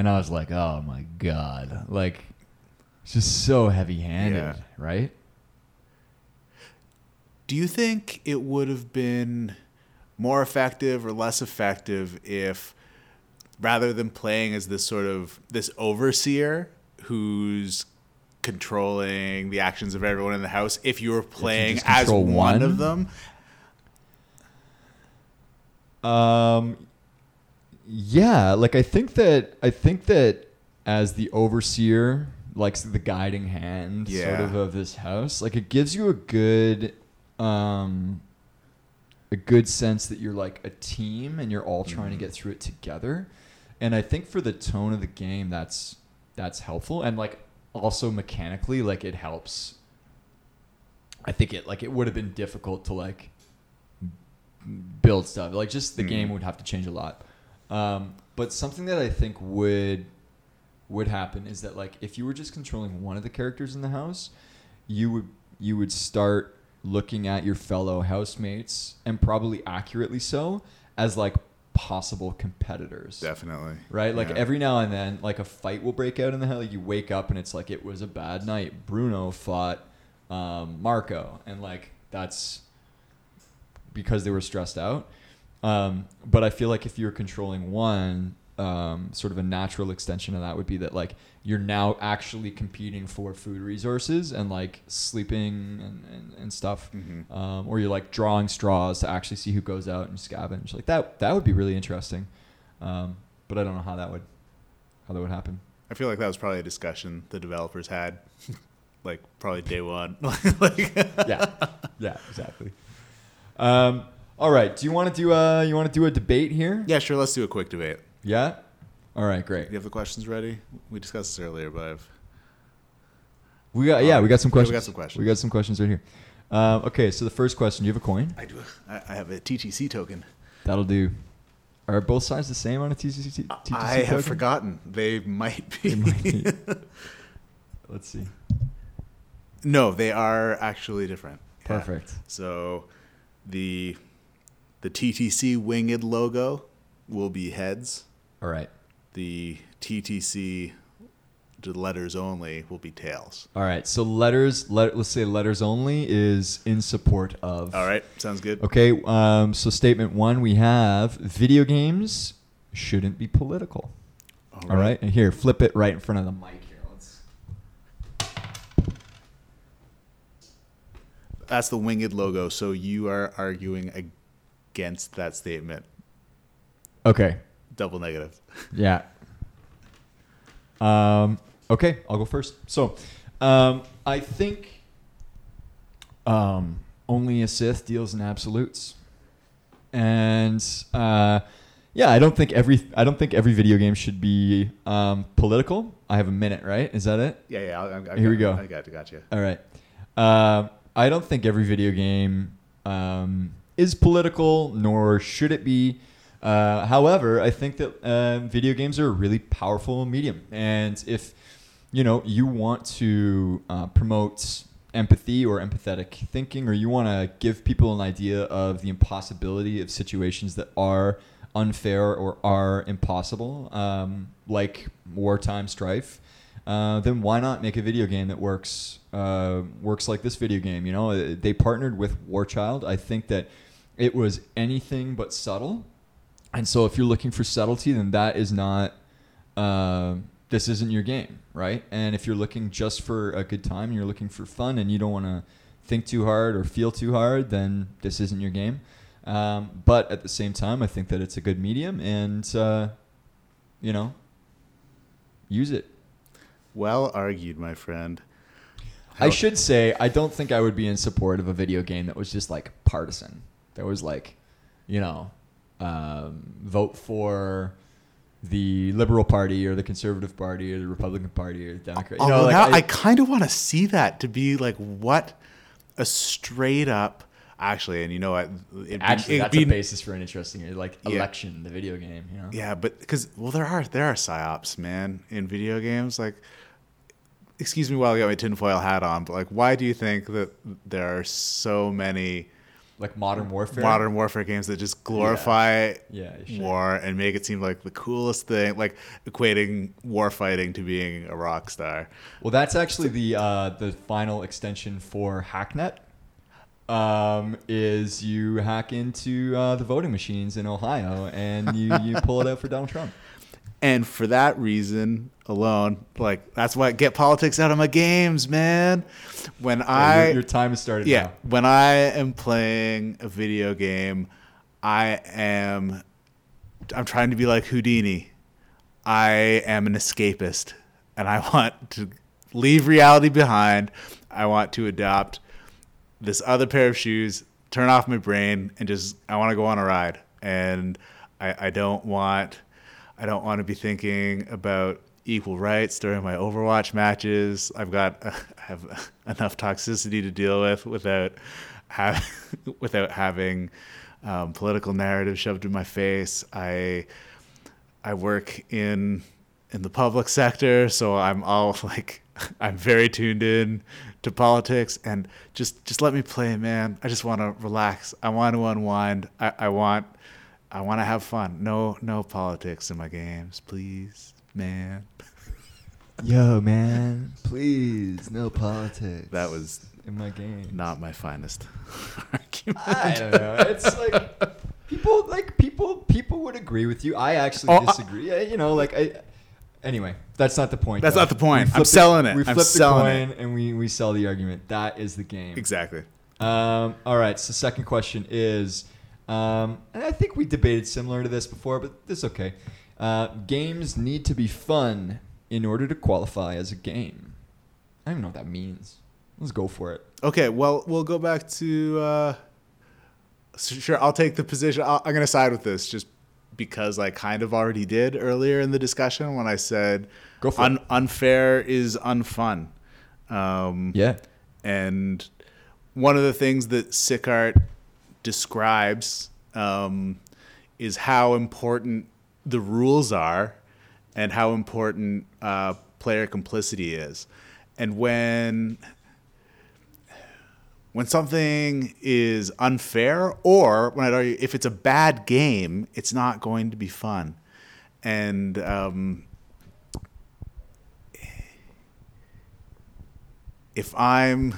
Speaker 1: And I was like, oh my God. Like, it's just so heavy handed,
Speaker 2: Yeah.
Speaker 1: right?
Speaker 2: Do you think it would have been more effective or less effective if rather than playing as this sort of this overseer who's controlling the actions of everyone in the house if you were playing
Speaker 1: just
Speaker 2: as one,
Speaker 1: one?
Speaker 2: of them
Speaker 1: Um, yeah, like I think that I think that as the overseer, like the guiding hand, sort of of this house, like it gives you a good, um, a good sense that you're like a team and you're all trying to
Speaker 2: Mhm.
Speaker 1: get through it together. And I think for the tone of the game, that's that's helpful, and like also mechanically, like it helps. I think it like it would have been difficult to like build stuff. Like just the
Speaker 2: Mhm.
Speaker 1: game would have to change a lot. Um, but something that I think would would happen is that like if you were just controlling one of the characters in the house, you would you would start looking at your fellow housemates and probably accurately so as like possible competitors
Speaker 2: definitely
Speaker 1: right? Like
Speaker 2: Yeah.
Speaker 1: every now and then, like a fight will break out in the hell. Like you wake up and it's like it was a bad night. Bruno fought um, Marko, and like that's because they were stressed out. Um, but I feel like if you're controlling one, um, sort of a natural extension of that would be that like you're now actually competing for food resources and like sleeping and, and, and stuff
Speaker 2: Mhm.
Speaker 1: um, or you're like drawing straws to actually see who goes out and scavenge. Like that, that would be really interesting. Um, but I don't know how that would, how that would happen.
Speaker 2: i feel like that was probably a discussion the developers had like probably day one like
Speaker 1: Yeah, yeah, exactly. Um, all right. Do you want to do a, you want to do a debate here?
Speaker 2: yeah sure let's do a quick debate
Speaker 1: Yeah. All right, great.
Speaker 2: you have the questions ready we discussed this earlier but i've
Speaker 1: We got, yeah, we got some
Speaker 2: Yeah, we
Speaker 1: questions.
Speaker 2: got some questions.
Speaker 1: We got some questions right here. Um, okay, so the first question: Do you have a coin?
Speaker 2: i do i, have a ttc token
Speaker 1: That'll do. Are both sides the same on a TCC? TTC
Speaker 2: I have
Speaker 1: token?
Speaker 2: forgotten. They might be.
Speaker 1: They might be. Let's see.
Speaker 2: no, they are actually different. Yeah.
Speaker 1: Perfect.
Speaker 2: So, the the TTC winged logo will be heads.
Speaker 1: All right.
Speaker 2: The TTC letters only will be tails.
Speaker 1: All right. So letters, let, let's say letters only is in support of.
Speaker 2: All right, sounds good.
Speaker 1: Okay. Um, so statement one, we have video games shouldn't be political. All right. And here, flip it right in front of the mic here. Let's.
Speaker 2: That's the winged logo. So you are arguing against that statement.
Speaker 1: Okay.
Speaker 2: Double negative.
Speaker 1: Yeah. Um, okay, I'll go first. So, um, I think um, only a Sith deals in absolutes, and uh, yeah, I don't think every I don't think every video game should be um, political. I have a minute, right? Is that it?
Speaker 2: Yeah, yeah. I, I, I
Speaker 1: Here we go.
Speaker 2: I got. Got you.
Speaker 1: All right. Um, I don't think every video game um, is political, nor should it be. Uh, however, I think that um video games are a really powerful medium, and if you know you want to uh, promote empathy or empathetic thinking, or you want to give people an idea of the impossibility of situations that are unfair or are impossible, um, like wartime strife, uh, then why not make a video game that works uh, works like this video game? You know, Uh, they partnered with War Child. I think that it was anything but subtle, and so if you're looking for subtlety, then that is not. Uh, this isn't your game, right? And if you're looking just for a good time, and you're looking for fun, and you don't want to think too hard or feel too hard, then this isn't your game. Um, but at the same time, I think that it's a good medium, and uh, you know, use it.
Speaker 2: Well argued, my friend.
Speaker 1: I should say I don't think I would be in support of a video game that was just like partisan. That was like, you know, um, vote for the Liberal Party or the Conservative Party or the Republican Party or the Democrat. You know, like
Speaker 2: now I,
Speaker 1: I-
Speaker 2: kind of want to see that to be like what a straight up actually, and you know what? It'd be-
Speaker 1: actually
Speaker 2: it'd
Speaker 1: that's
Speaker 2: be-
Speaker 1: a basis for an interesting like
Speaker 2: Yeah.
Speaker 1: election, the video game. You know,
Speaker 2: Yeah, but because well, there are there are psyops, man, in video games. Like, excuse me while I got my tinfoil hat on, but like, why do you think that there are so many
Speaker 1: like Modern Warfare.
Speaker 2: modern warfare games that just glorify
Speaker 1: Yeah, sure.
Speaker 2: war and make it seem like the coolest thing, like equating war fighting to being a rock star?
Speaker 1: Well, that's actually the uh, the final extension for Hacknet. Um, is you hack into uh, the voting machines in Ohio and you, you pull it out for Donald Trump.
Speaker 2: And for that reason alone, like that's why get politics out of my games, man. When I
Speaker 1: your, your time has started.
Speaker 2: yeah,
Speaker 1: now.
Speaker 2: when I am playing a video game, I am I'm trying to be like Houdini. I am an escapist and I want to leave reality behind. I want to adopt this other pair of shoes, turn off my brain, and just I want to go on a ride. And I, I don't want I don't want to be thinking about equal rights during my Overwatch matches. I've got I have enough toxicity to deal with without have, without having um, political narrative shoved in my face. I I work in in the public sector, so I'm all like I'm very tuned in to politics and just just let me play, man. I just want to relax. I want to unwind. I, I want I want to have fun. No no politics in my games, please, man.
Speaker 1: Yo, man, please, no politics.
Speaker 2: That was
Speaker 1: in my game.
Speaker 2: not my finest argument.
Speaker 1: I don't know. It's like people like people people would agree with you. I actually
Speaker 2: Oh,
Speaker 1: disagree. Yeah, you know, like I. Anyway, that's not the point.
Speaker 2: That's
Speaker 1: though.
Speaker 2: not the point. I'm selling it.
Speaker 1: We
Speaker 2: I'm
Speaker 1: flip
Speaker 2: selling
Speaker 1: the coin and we we sell the argument. That is the game.
Speaker 2: Exactly.
Speaker 1: Um, all right. So second question is, um, and I think we debated similar to this before, but this is okay. Uh, games need to be fun in order to qualify as a game. I don't even know what that means. Let's go for it.
Speaker 2: Okay, well, we'll go back to. Uh, sure, I'll take the position. I'll, I'm going to side with this just because I kind of already did earlier in the discussion when I said
Speaker 1: Go for
Speaker 2: un-
Speaker 1: it.
Speaker 2: unfair is unfun. Um,
Speaker 1: Yeah.
Speaker 2: and one of the things that Sicart describes um, is how important the rules are and how important uh, player complicity is. And when when something is unfair, or when I'd argue if it's a bad game, it's not going to be fun. And um, if I'm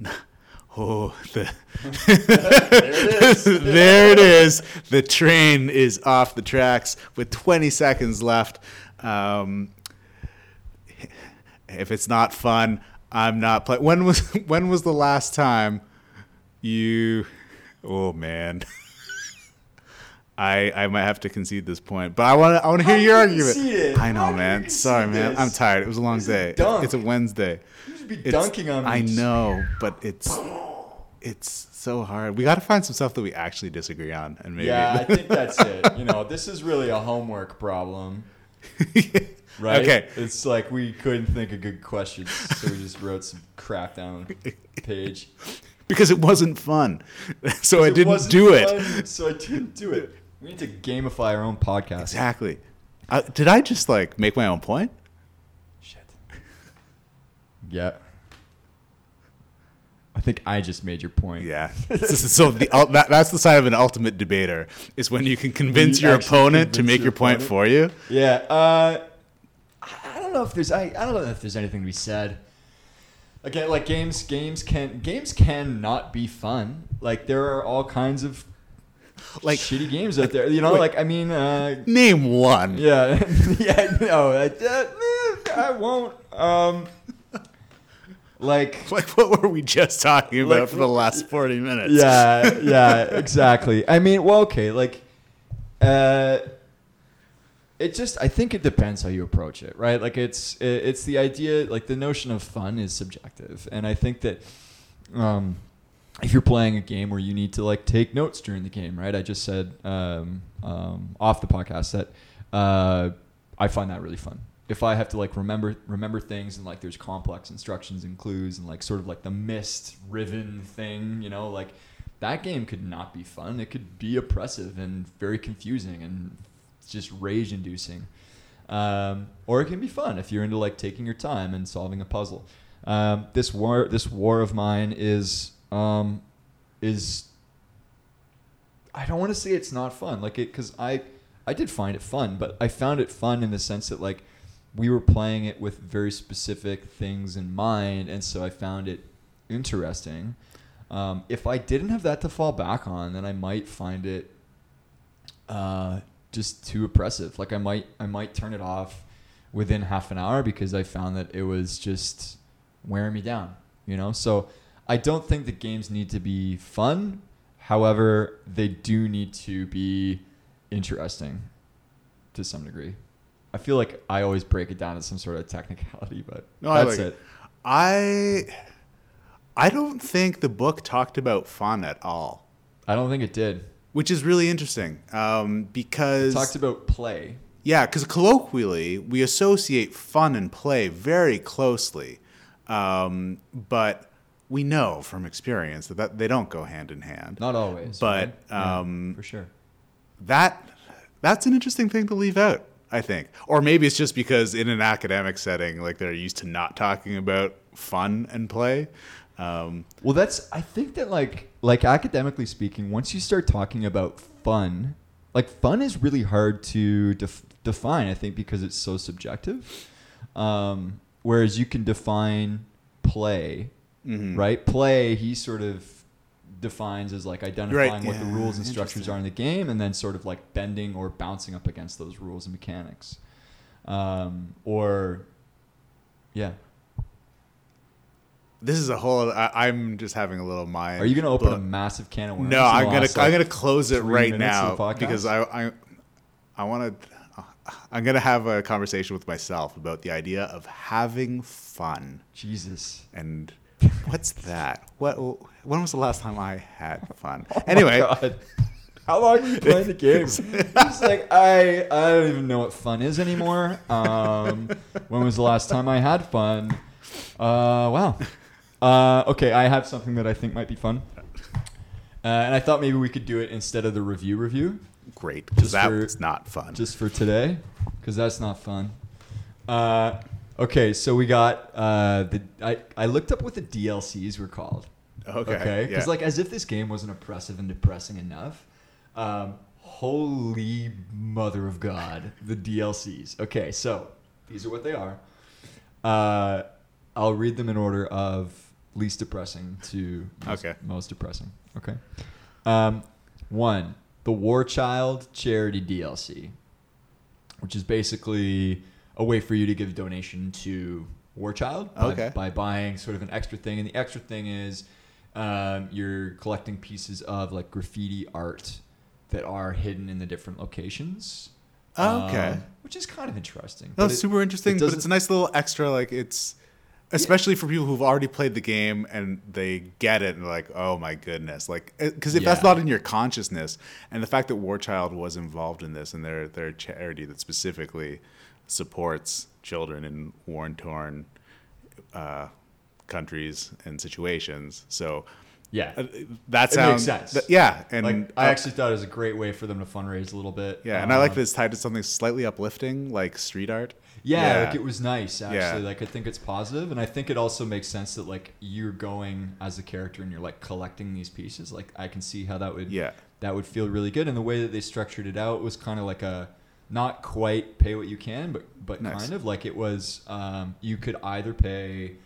Speaker 2: oh the there it is the train is off the tracks with 20 seconds left um, if it's not fun i'm not playing when was when was the last time you oh man I, I might have to concede this point, but I want to I want to hear
Speaker 1: How
Speaker 2: your argument. I know, man. Sorry, man.
Speaker 1: this?
Speaker 2: I'm tired. It was a long day. It's a Wednesday.
Speaker 1: Be dunking on me.
Speaker 2: I know, but it's it's so hard. We got to find some stuff that we actually disagree on, and maybe.
Speaker 1: Yeah, I think that's it. You know, this is really a homework problem, right?
Speaker 2: Okay.
Speaker 1: It's like we couldn't think of good questions, so we just wrote some crap down on the page.
Speaker 2: because it wasn't fun, so I
Speaker 1: It
Speaker 2: didn't
Speaker 1: wasn't
Speaker 2: do it.
Speaker 1: fun, so I didn't do it. We need to gamify our own podcast.
Speaker 2: Exactly. Uh, did I just like make my own point?
Speaker 1: Yeah. I think I just made your point.
Speaker 2: Yeah. so the that, that's the sign of an ultimate debater is when you can convince
Speaker 1: You
Speaker 2: your opponent to make
Speaker 1: your
Speaker 2: your point for you.
Speaker 1: Yeah. Uh, I don't know if there's I, I don't know if there's anything to be said. Again, like games, games can games can not be fun. Like there are all kinds of
Speaker 2: Like-
Speaker 1: like shitty games out there. You know,
Speaker 2: Wait.
Speaker 1: like I mean, uh,
Speaker 2: Name one.
Speaker 1: yeah, yeah, no, I, uh, I won't. Um, like
Speaker 2: Like, what were we just talking about
Speaker 1: Like,
Speaker 2: for the last 40 minutes?
Speaker 1: yeah, yeah, exactly. I mean, well, okay, like, uh, it just I think it depends how you approach it, right? Like, it's it- it's the idea, like the notion of fun is subjective, and I think that, um, if you're playing a game where you need to like take notes during the game, right? I just said um, um, off the podcast that uh, I find that really fun. If I have to like remember remember things and like there's complex instructions and clues and like sort of like the Myst Riven thing, you know, like that game could not be fun. It could be oppressive and very confusing and just rage inducing. Um, or it can be fun if you're into like taking your time and solving a puzzle. Um, this war, this war of mine is um, is I don't want to say it's not fun, like it because I I did find it fun, but I found it fun in the sense that like we were playing it with very specific things in mind, and so I found it interesting. Um, if I didn't have that to fall back on, then I might find it uh, just too oppressive. Like I might I might turn it off within half an hour because I found that it was just wearing me down. You know, so I don't think the games need to be fun. However, they do need to be interesting to some degree. I feel like I always break it down to some sort of technicality, but
Speaker 2: No, I
Speaker 1: that's
Speaker 2: like
Speaker 1: it.
Speaker 2: I I don't think the book talked about fun at all,
Speaker 1: I don't think it did.
Speaker 2: which is really interesting um, because
Speaker 1: It talked about play.
Speaker 2: yeah, because colloquially we associate fun and play very closely, um, but we know from experience that, that they don't go hand in hand.
Speaker 1: Not always,
Speaker 2: But,
Speaker 1: right? Yeah,
Speaker 2: um,
Speaker 1: for sure.
Speaker 2: that that's an interesting thing to leave out i think or maybe it's just because in an academic setting like they're used to not talking about fun and play um,
Speaker 1: Well, that's I think that like like academically speaking, once you start talking about fun, like fun is really hard to def- define. I think because it's so subjective. Um, whereas you can define play,
Speaker 2: mhm.
Speaker 1: right? Play, he sort of defines as like identifying what the rules and structures are in the game, and then sort of like bending or bouncing up against those rules and mechanics, um, or yeah.
Speaker 2: this is a whole I, i'm just having a little mind
Speaker 1: Are you gonna open a massive can of worms?
Speaker 2: no i'm gonna
Speaker 1: last,
Speaker 2: i'm gonna close it right now
Speaker 1: of the podcast?
Speaker 2: because i i i want to i'm gonna have a conversation with myself about the idea of having fun
Speaker 1: Jesus.
Speaker 2: and what's that what when was the last time i had fun
Speaker 1: Oh
Speaker 2: anyway.
Speaker 1: How long have you playing the game? He's like, I, I don't even know what fun is anymore. Um, when was the last time I had fun? Uh, wow. Uh, okay, I have something that I think might be fun. Uh, and I thought maybe we could do it instead of the review review,
Speaker 2: great because
Speaker 1: Just
Speaker 2: that
Speaker 1: for-
Speaker 2: was not fun
Speaker 1: just for today, because that's not fun. Okay, so we got uh, the. I, I looked up what the DLCs were called.
Speaker 2: okay
Speaker 1: Okay, because
Speaker 2: yeah.
Speaker 1: like as if this game wasn't oppressive and depressing enough. Um, holy mother of God, the DLCs. Okay, so these are what they are. Uh, I'll read them in order of least depressing to most,
Speaker 2: Okay.
Speaker 1: most depressing. Okay. Um, one, the War Child Charity DLC, which is basically a way for you to give donation to War Child by,
Speaker 2: Okay.
Speaker 1: by buying sort of an extra thing. And the extra thing is um, you're collecting pieces of like graffiti art that are hidden in the different locations.
Speaker 2: Oh, okay.
Speaker 1: Um, which is kind of interesting.
Speaker 2: That's
Speaker 1: it-
Speaker 2: super interesting,
Speaker 1: it
Speaker 2: but it's a nice little extra. Like it's, especially for people who've already played the game and they get it and like, oh my goodness, like because if that's not in your consciousness, and the fact that War Child was involved in this and they're they're charity that specifically supports children in war torn uh, countries and situations, so.
Speaker 1: Yeah.
Speaker 2: uh, That
Speaker 1: It
Speaker 2: sounds
Speaker 1: makes sense.
Speaker 2: th- yeah, and
Speaker 1: like I
Speaker 2: uh,
Speaker 1: actually thought it was a great way for them to fundraise a little bit.
Speaker 2: yeah, and I like
Speaker 1: Um,
Speaker 2: that it's tied to something slightly uplifting, like street art.
Speaker 1: Yeah, like it was nice actually.
Speaker 2: Yeah.
Speaker 1: Like I think it's positive, and I think it also makes sense that like you're going as a character and you're like collecting these pieces. Like I can see how that would
Speaker 2: Yeah.
Speaker 1: that would feel really good. And the way that they structured it out was kind of like a not quite pay what you can, but but
Speaker 2: Nice.
Speaker 1: kind of like it was. Um, you could either pay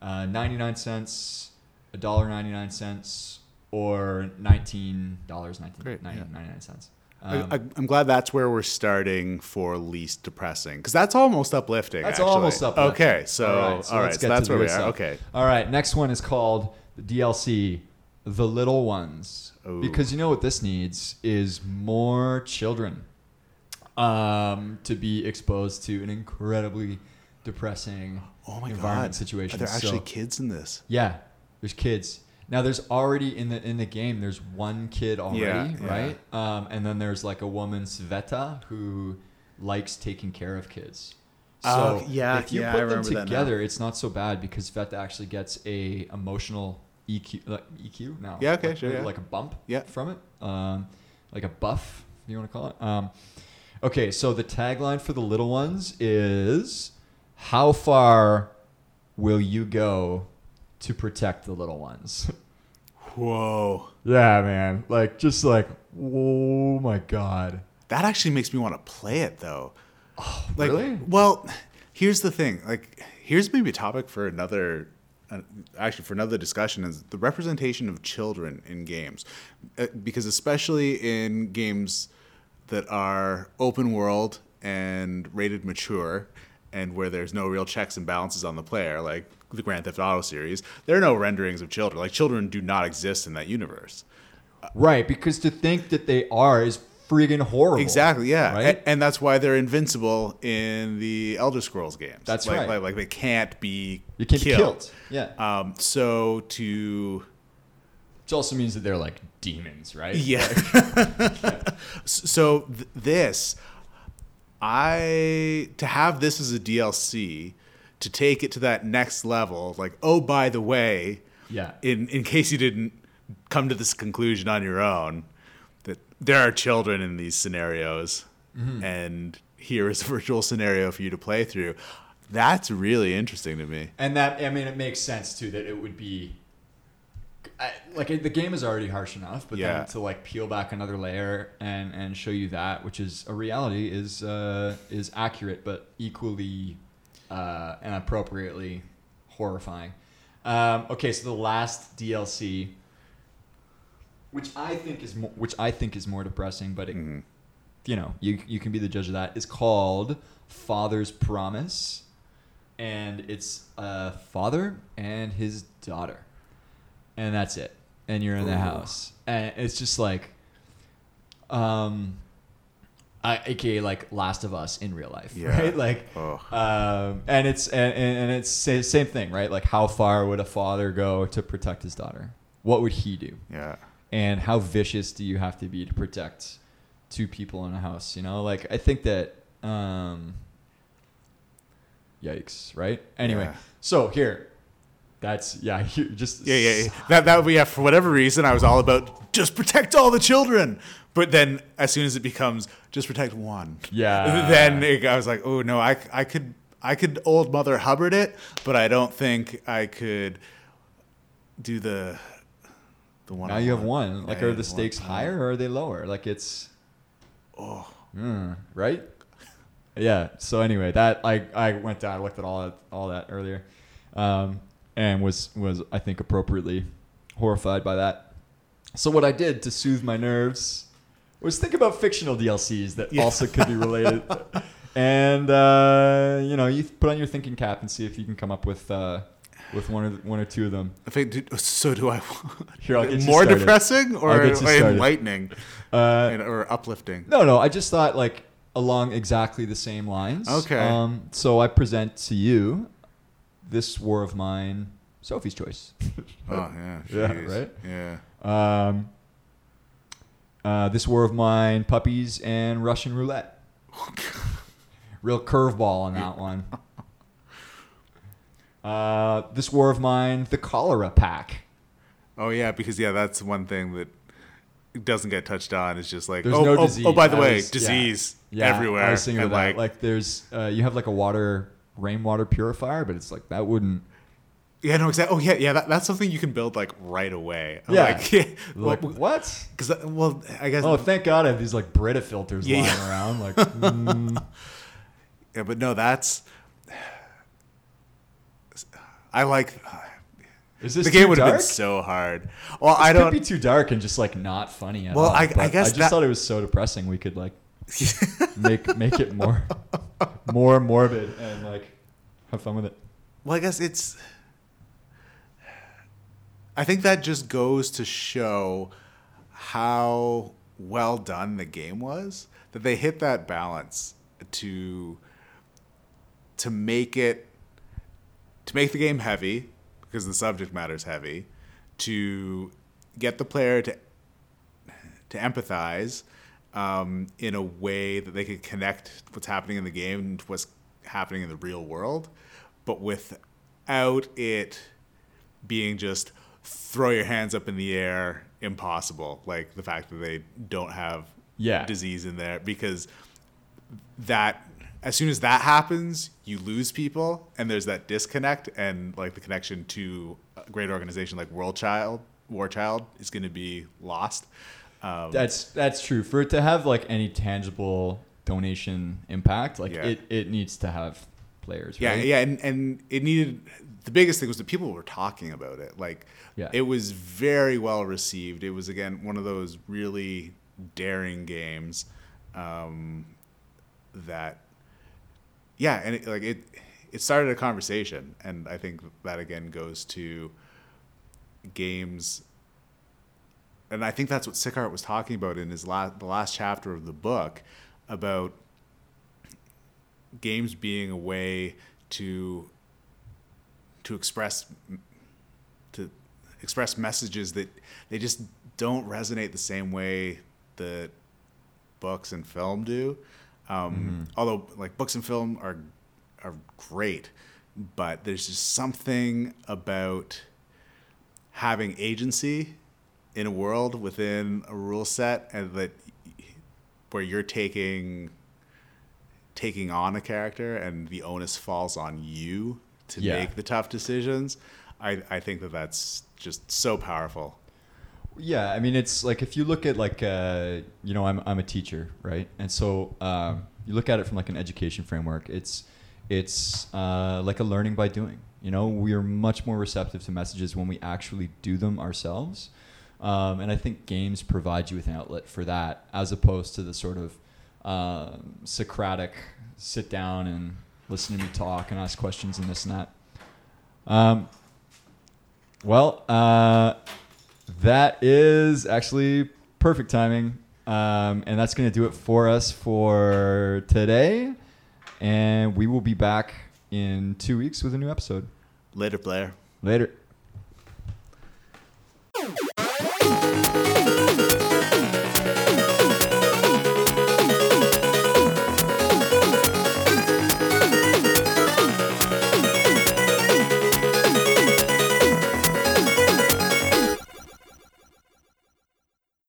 Speaker 1: uh, ninety nine cents, a dollar ninety nine cents, or nineteen dollars
Speaker 2: yeah.
Speaker 1: ninety nine cents. Um,
Speaker 2: I, I'm glad that's where we're starting for least depressing because that's almost uplifting.
Speaker 1: That's
Speaker 2: actually.
Speaker 1: almost uplifting.
Speaker 2: Okay, so all right, so,
Speaker 1: let's get
Speaker 2: that's
Speaker 1: to
Speaker 2: where we are.
Speaker 1: stuff.
Speaker 2: Okay,
Speaker 1: All right. Next one is called the DLC, The Little Ones,
Speaker 2: Ooh.
Speaker 1: because you know what this needs is more children, um, to be exposed to an incredibly depressing
Speaker 2: oh my
Speaker 1: environment
Speaker 2: god,
Speaker 1: situation.
Speaker 2: Are there actually
Speaker 1: So-
Speaker 2: kids in this?
Speaker 1: Yeah, there's kids. Now there's already in the in the game. There's one kid already,
Speaker 2: Yeah, yeah.
Speaker 1: right? Um, and then there's like a woman Sveta who likes taking care of kids. So
Speaker 2: Oh, yeah,
Speaker 1: if you
Speaker 2: yeah,
Speaker 1: put them
Speaker 2: now.
Speaker 1: together, it's not so bad because Sveta actually gets a emotional EQ, like EQ. No,
Speaker 2: Yeah, okay,
Speaker 1: like,
Speaker 2: sure, yeah.
Speaker 1: like a bump
Speaker 2: Yeah.
Speaker 1: from it, um, like a buff. If you want to call it. Um, okay, so the tagline for the little ones is, "How far will you go to protect the little ones?"
Speaker 2: Whoa,
Speaker 1: yeah, man. Like just like, oh my god.
Speaker 2: that actually makes me want to play it though. like,
Speaker 1: really?
Speaker 2: Well, here's the thing. Like, here's maybe a topic for another. Uh, actually, for another discussion is the representation of children in games, uh, because especially in games that are open world and rated mature, and where there's no real checks and balances on the player, like the Grand Theft Auto series, there are no renderings of children. Like, children do not exist in that universe.
Speaker 1: Right, because to think that they are is friggin' horrible.
Speaker 2: Exactly, yeah,
Speaker 1: Right?
Speaker 2: A- and, that's why they're invincible in the Elder Scrolls games.
Speaker 1: That's
Speaker 2: like,
Speaker 1: right.
Speaker 2: Like, like they can't be
Speaker 1: You can't
Speaker 2: killed.
Speaker 1: be killed. Yeah.
Speaker 2: Um, so to
Speaker 1: Which also means that they're like demons, right?
Speaker 2: yeah, so th- this I to have this as a DLC to take it to that next level. Like, oh, by the way,
Speaker 1: Yeah.
Speaker 2: in in case you didn't come to this conclusion on your own, that there are children in these scenarios,
Speaker 1: Mm-hmm.
Speaker 2: and here is a virtual scenario for you to play through. That's really interesting to me.
Speaker 1: And that I mean, it makes sense too that it would be. I, like the game is already harsh enough, but
Speaker 2: Yeah.
Speaker 1: then to like peel back another layer and and show you that, which is a reality, is uh, is accurate but equally uh, and appropriately horrifying. Um, okay, so the last DLC, which I think is mo- which I think is more depressing, but it, you know you you can be the judge of that. Is called Father's Promise, and it's a father and his daughter, and that's it. And you're in the
Speaker 2: Ooh.
Speaker 1: house, and it's just like, um, I, aka like Last of Us in real life,
Speaker 2: Yeah.
Speaker 1: right? Like,
Speaker 2: Oh.
Speaker 1: um, and it's and, and and it's same thing, right? Like, how far would a father go to protect his daughter? What would he do?
Speaker 2: Yeah.
Speaker 1: and how vicious do you have to be to protect two people in a house you know like i think that um yikes right anyway
Speaker 2: Yeah.
Speaker 1: so here that's yeah just
Speaker 2: Yeah, yeah, yeah. That that yeah. For whatever reason, I was all about just protect all the children. But then, as soon as it becomes just protect one,
Speaker 1: Yeah.
Speaker 2: then it, I was like, oh no, I I could I could old Mother Hubbard it, but I don't think I could do the the one.
Speaker 1: now you have one like
Speaker 2: Yeah,
Speaker 1: are
Speaker 2: the
Speaker 1: the
Speaker 2: one
Speaker 1: stakes higher or are they lower like it's
Speaker 2: Oh,
Speaker 1: Mm, right? Yeah. So anyway, that I I went down, I looked at all that all that earlier, um, and was was I think appropriately horrified by that. So what I did to soothe my nerves was think about fictional DLCs that
Speaker 2: Yeah.
Speaker 1: also could be related, and uh, you know you put on your thinking cap and see if you can come up with uh, with one or one or two of them.
Speaker 2: I think. do- So do I.
Speaker 1: Here, I'll get you
Speaker 2: more
Speaker 1: started.
Speaker 2: depressing or,
Speaker 1: I'll get you
Speaker 2: or
Speaker 1: started.
Speaker 2: enlightening
Speaker 1: Uh,
Speaker 2: and, or uplifting?
Speaker 1: No, no. I just thought like along exactly the same lines.
Speaker 2: Okay.
Speaker 1: Um, so I present to you this war of mine, Sophie's choice.
Speaker 2: Oh yeah.
Speaker 1: Yeah, right?
Speaker 2: Yeah.
Speaker 1: Um, uh, this war of mine, puppies and Russian roulette. Real curveball on that one. Uh, this war of mine, the cholera pack.
Speaker 2: Oh yeah, because yeah, that's one thing that doesn't get touched on. It's just like
Speaker 1: There's
Speaker 2: oh,
Speaker 1: no
Speaker 2: oh,
Speaker 1: disease.
Speaker 2: oh, by the
Speaker 1: I
Speaker 2: way,
Speaker 1: was- yeah.
Speaker 2: disease
Speaker 1: Yeah,
Speaker 2: everywhere.
Speaker 1: I was thinking
Speaker 2: and
Speaker 1: of that. Like, there's, uh, you have like a water, rainwater purifier, but it's like that wouldn't.
Speaker 2: yeah, no, exactly. Oh yeah, yeah. That, that's something you can build like right away. I'm
Speaker 1: Yeah.
Speaker 2: Like, yeah.
Speaker 1: Like
Speaker 2: well,
Speaker 1: what?
Speaker 2: because well, I guess.
Speaker 1: Oh, thank God I have these like Brita filters
Speaker 2: Yeah,
Speaker 1: lying
Speaker 2: yeah.
Speaker 1: around. Like, mm,
Speaker 2: yeah, but no, that's. I like.
Speaker 1: Is this
Speaker 2: the game would have been so hard. Well,
Speaker 1: This
Speaker 2: I
Speaker 1: could
Speaker 2: don't.
Speaker 1: be too dark and just like not funny at
Speaker 2: Well,
Speaker 1: all.
Speaker 2: I- I guess
Speaker 1: I just
Speaker 2: that-
Speaker 1: thought it was so depressing. We could like make make it more more morbid and like have fun with it.
Speaker 2: Well, I guess it's. I think that just goes to show how well done the game was that they hit that balance to to make it to make the game heavy because the subject matter is heavy to get the player to to empathize um, in a way that they could connect what's happening in the game to what's happening in the real world, but without it being just throw your hands up in the air impossible. Like the fact that they don't have
Speaker 1: Yeah.
Speaker 2: disease in there because that as soon as that happens, you lose people, and there's that disconnect, and like the connection to a great organization like World Child, War Child, is going to be lost. Um,
Speaker 1: That's that's true. For it to have like any tangible donation impact, like
Speaker 2: Yeah.
Speaker 1: it, it needs to have players.
Speaker 2: yeah,
Speaker 1: right?
Speaker 2: yeah, and and it needed. The biggest thing was that people were talking about it. Like,
Speaker 1: Yeah.
Speaker 2: it was very well received. It was again one of those really daring games um, that, yeah, and it, like it, it started a conversation, and I think that again goes to games. And I think that's what Sicart was talking about in his last, the last chapter of the book about games being a way to to express to express messages that they just don't resonate the same way that books and film do. Um, Although, like books and film are are great, but there's just something about having agency in a world within a rule set, and that where you're taking taking on a character and the onus falls on you to
Speaker 1: Yeah.
Speaker 2: make the tough decisions. I, I think that that's just so powerful.
Speaker 1: Yeah, I mean, it's like if you look at like uh, you know, I'm I'm a teacher, right? And so um, you look at it from like an education framework. It's it's uh, like a learning by doing. You know, we are much more receptive to messages when we actually do them ourselves. Um, and I think games provide you with an outlet for that, as opposed to the sort of uh, Socratic sit down and listen to me talk and ask questions and this and that. Um, well, uh, that is actually perfect timing. Um, and that's going to do it for us for today. And we will be back in two weeks with a new episode.
Speaker 2: Later, Blair.
Speaker 1: Later.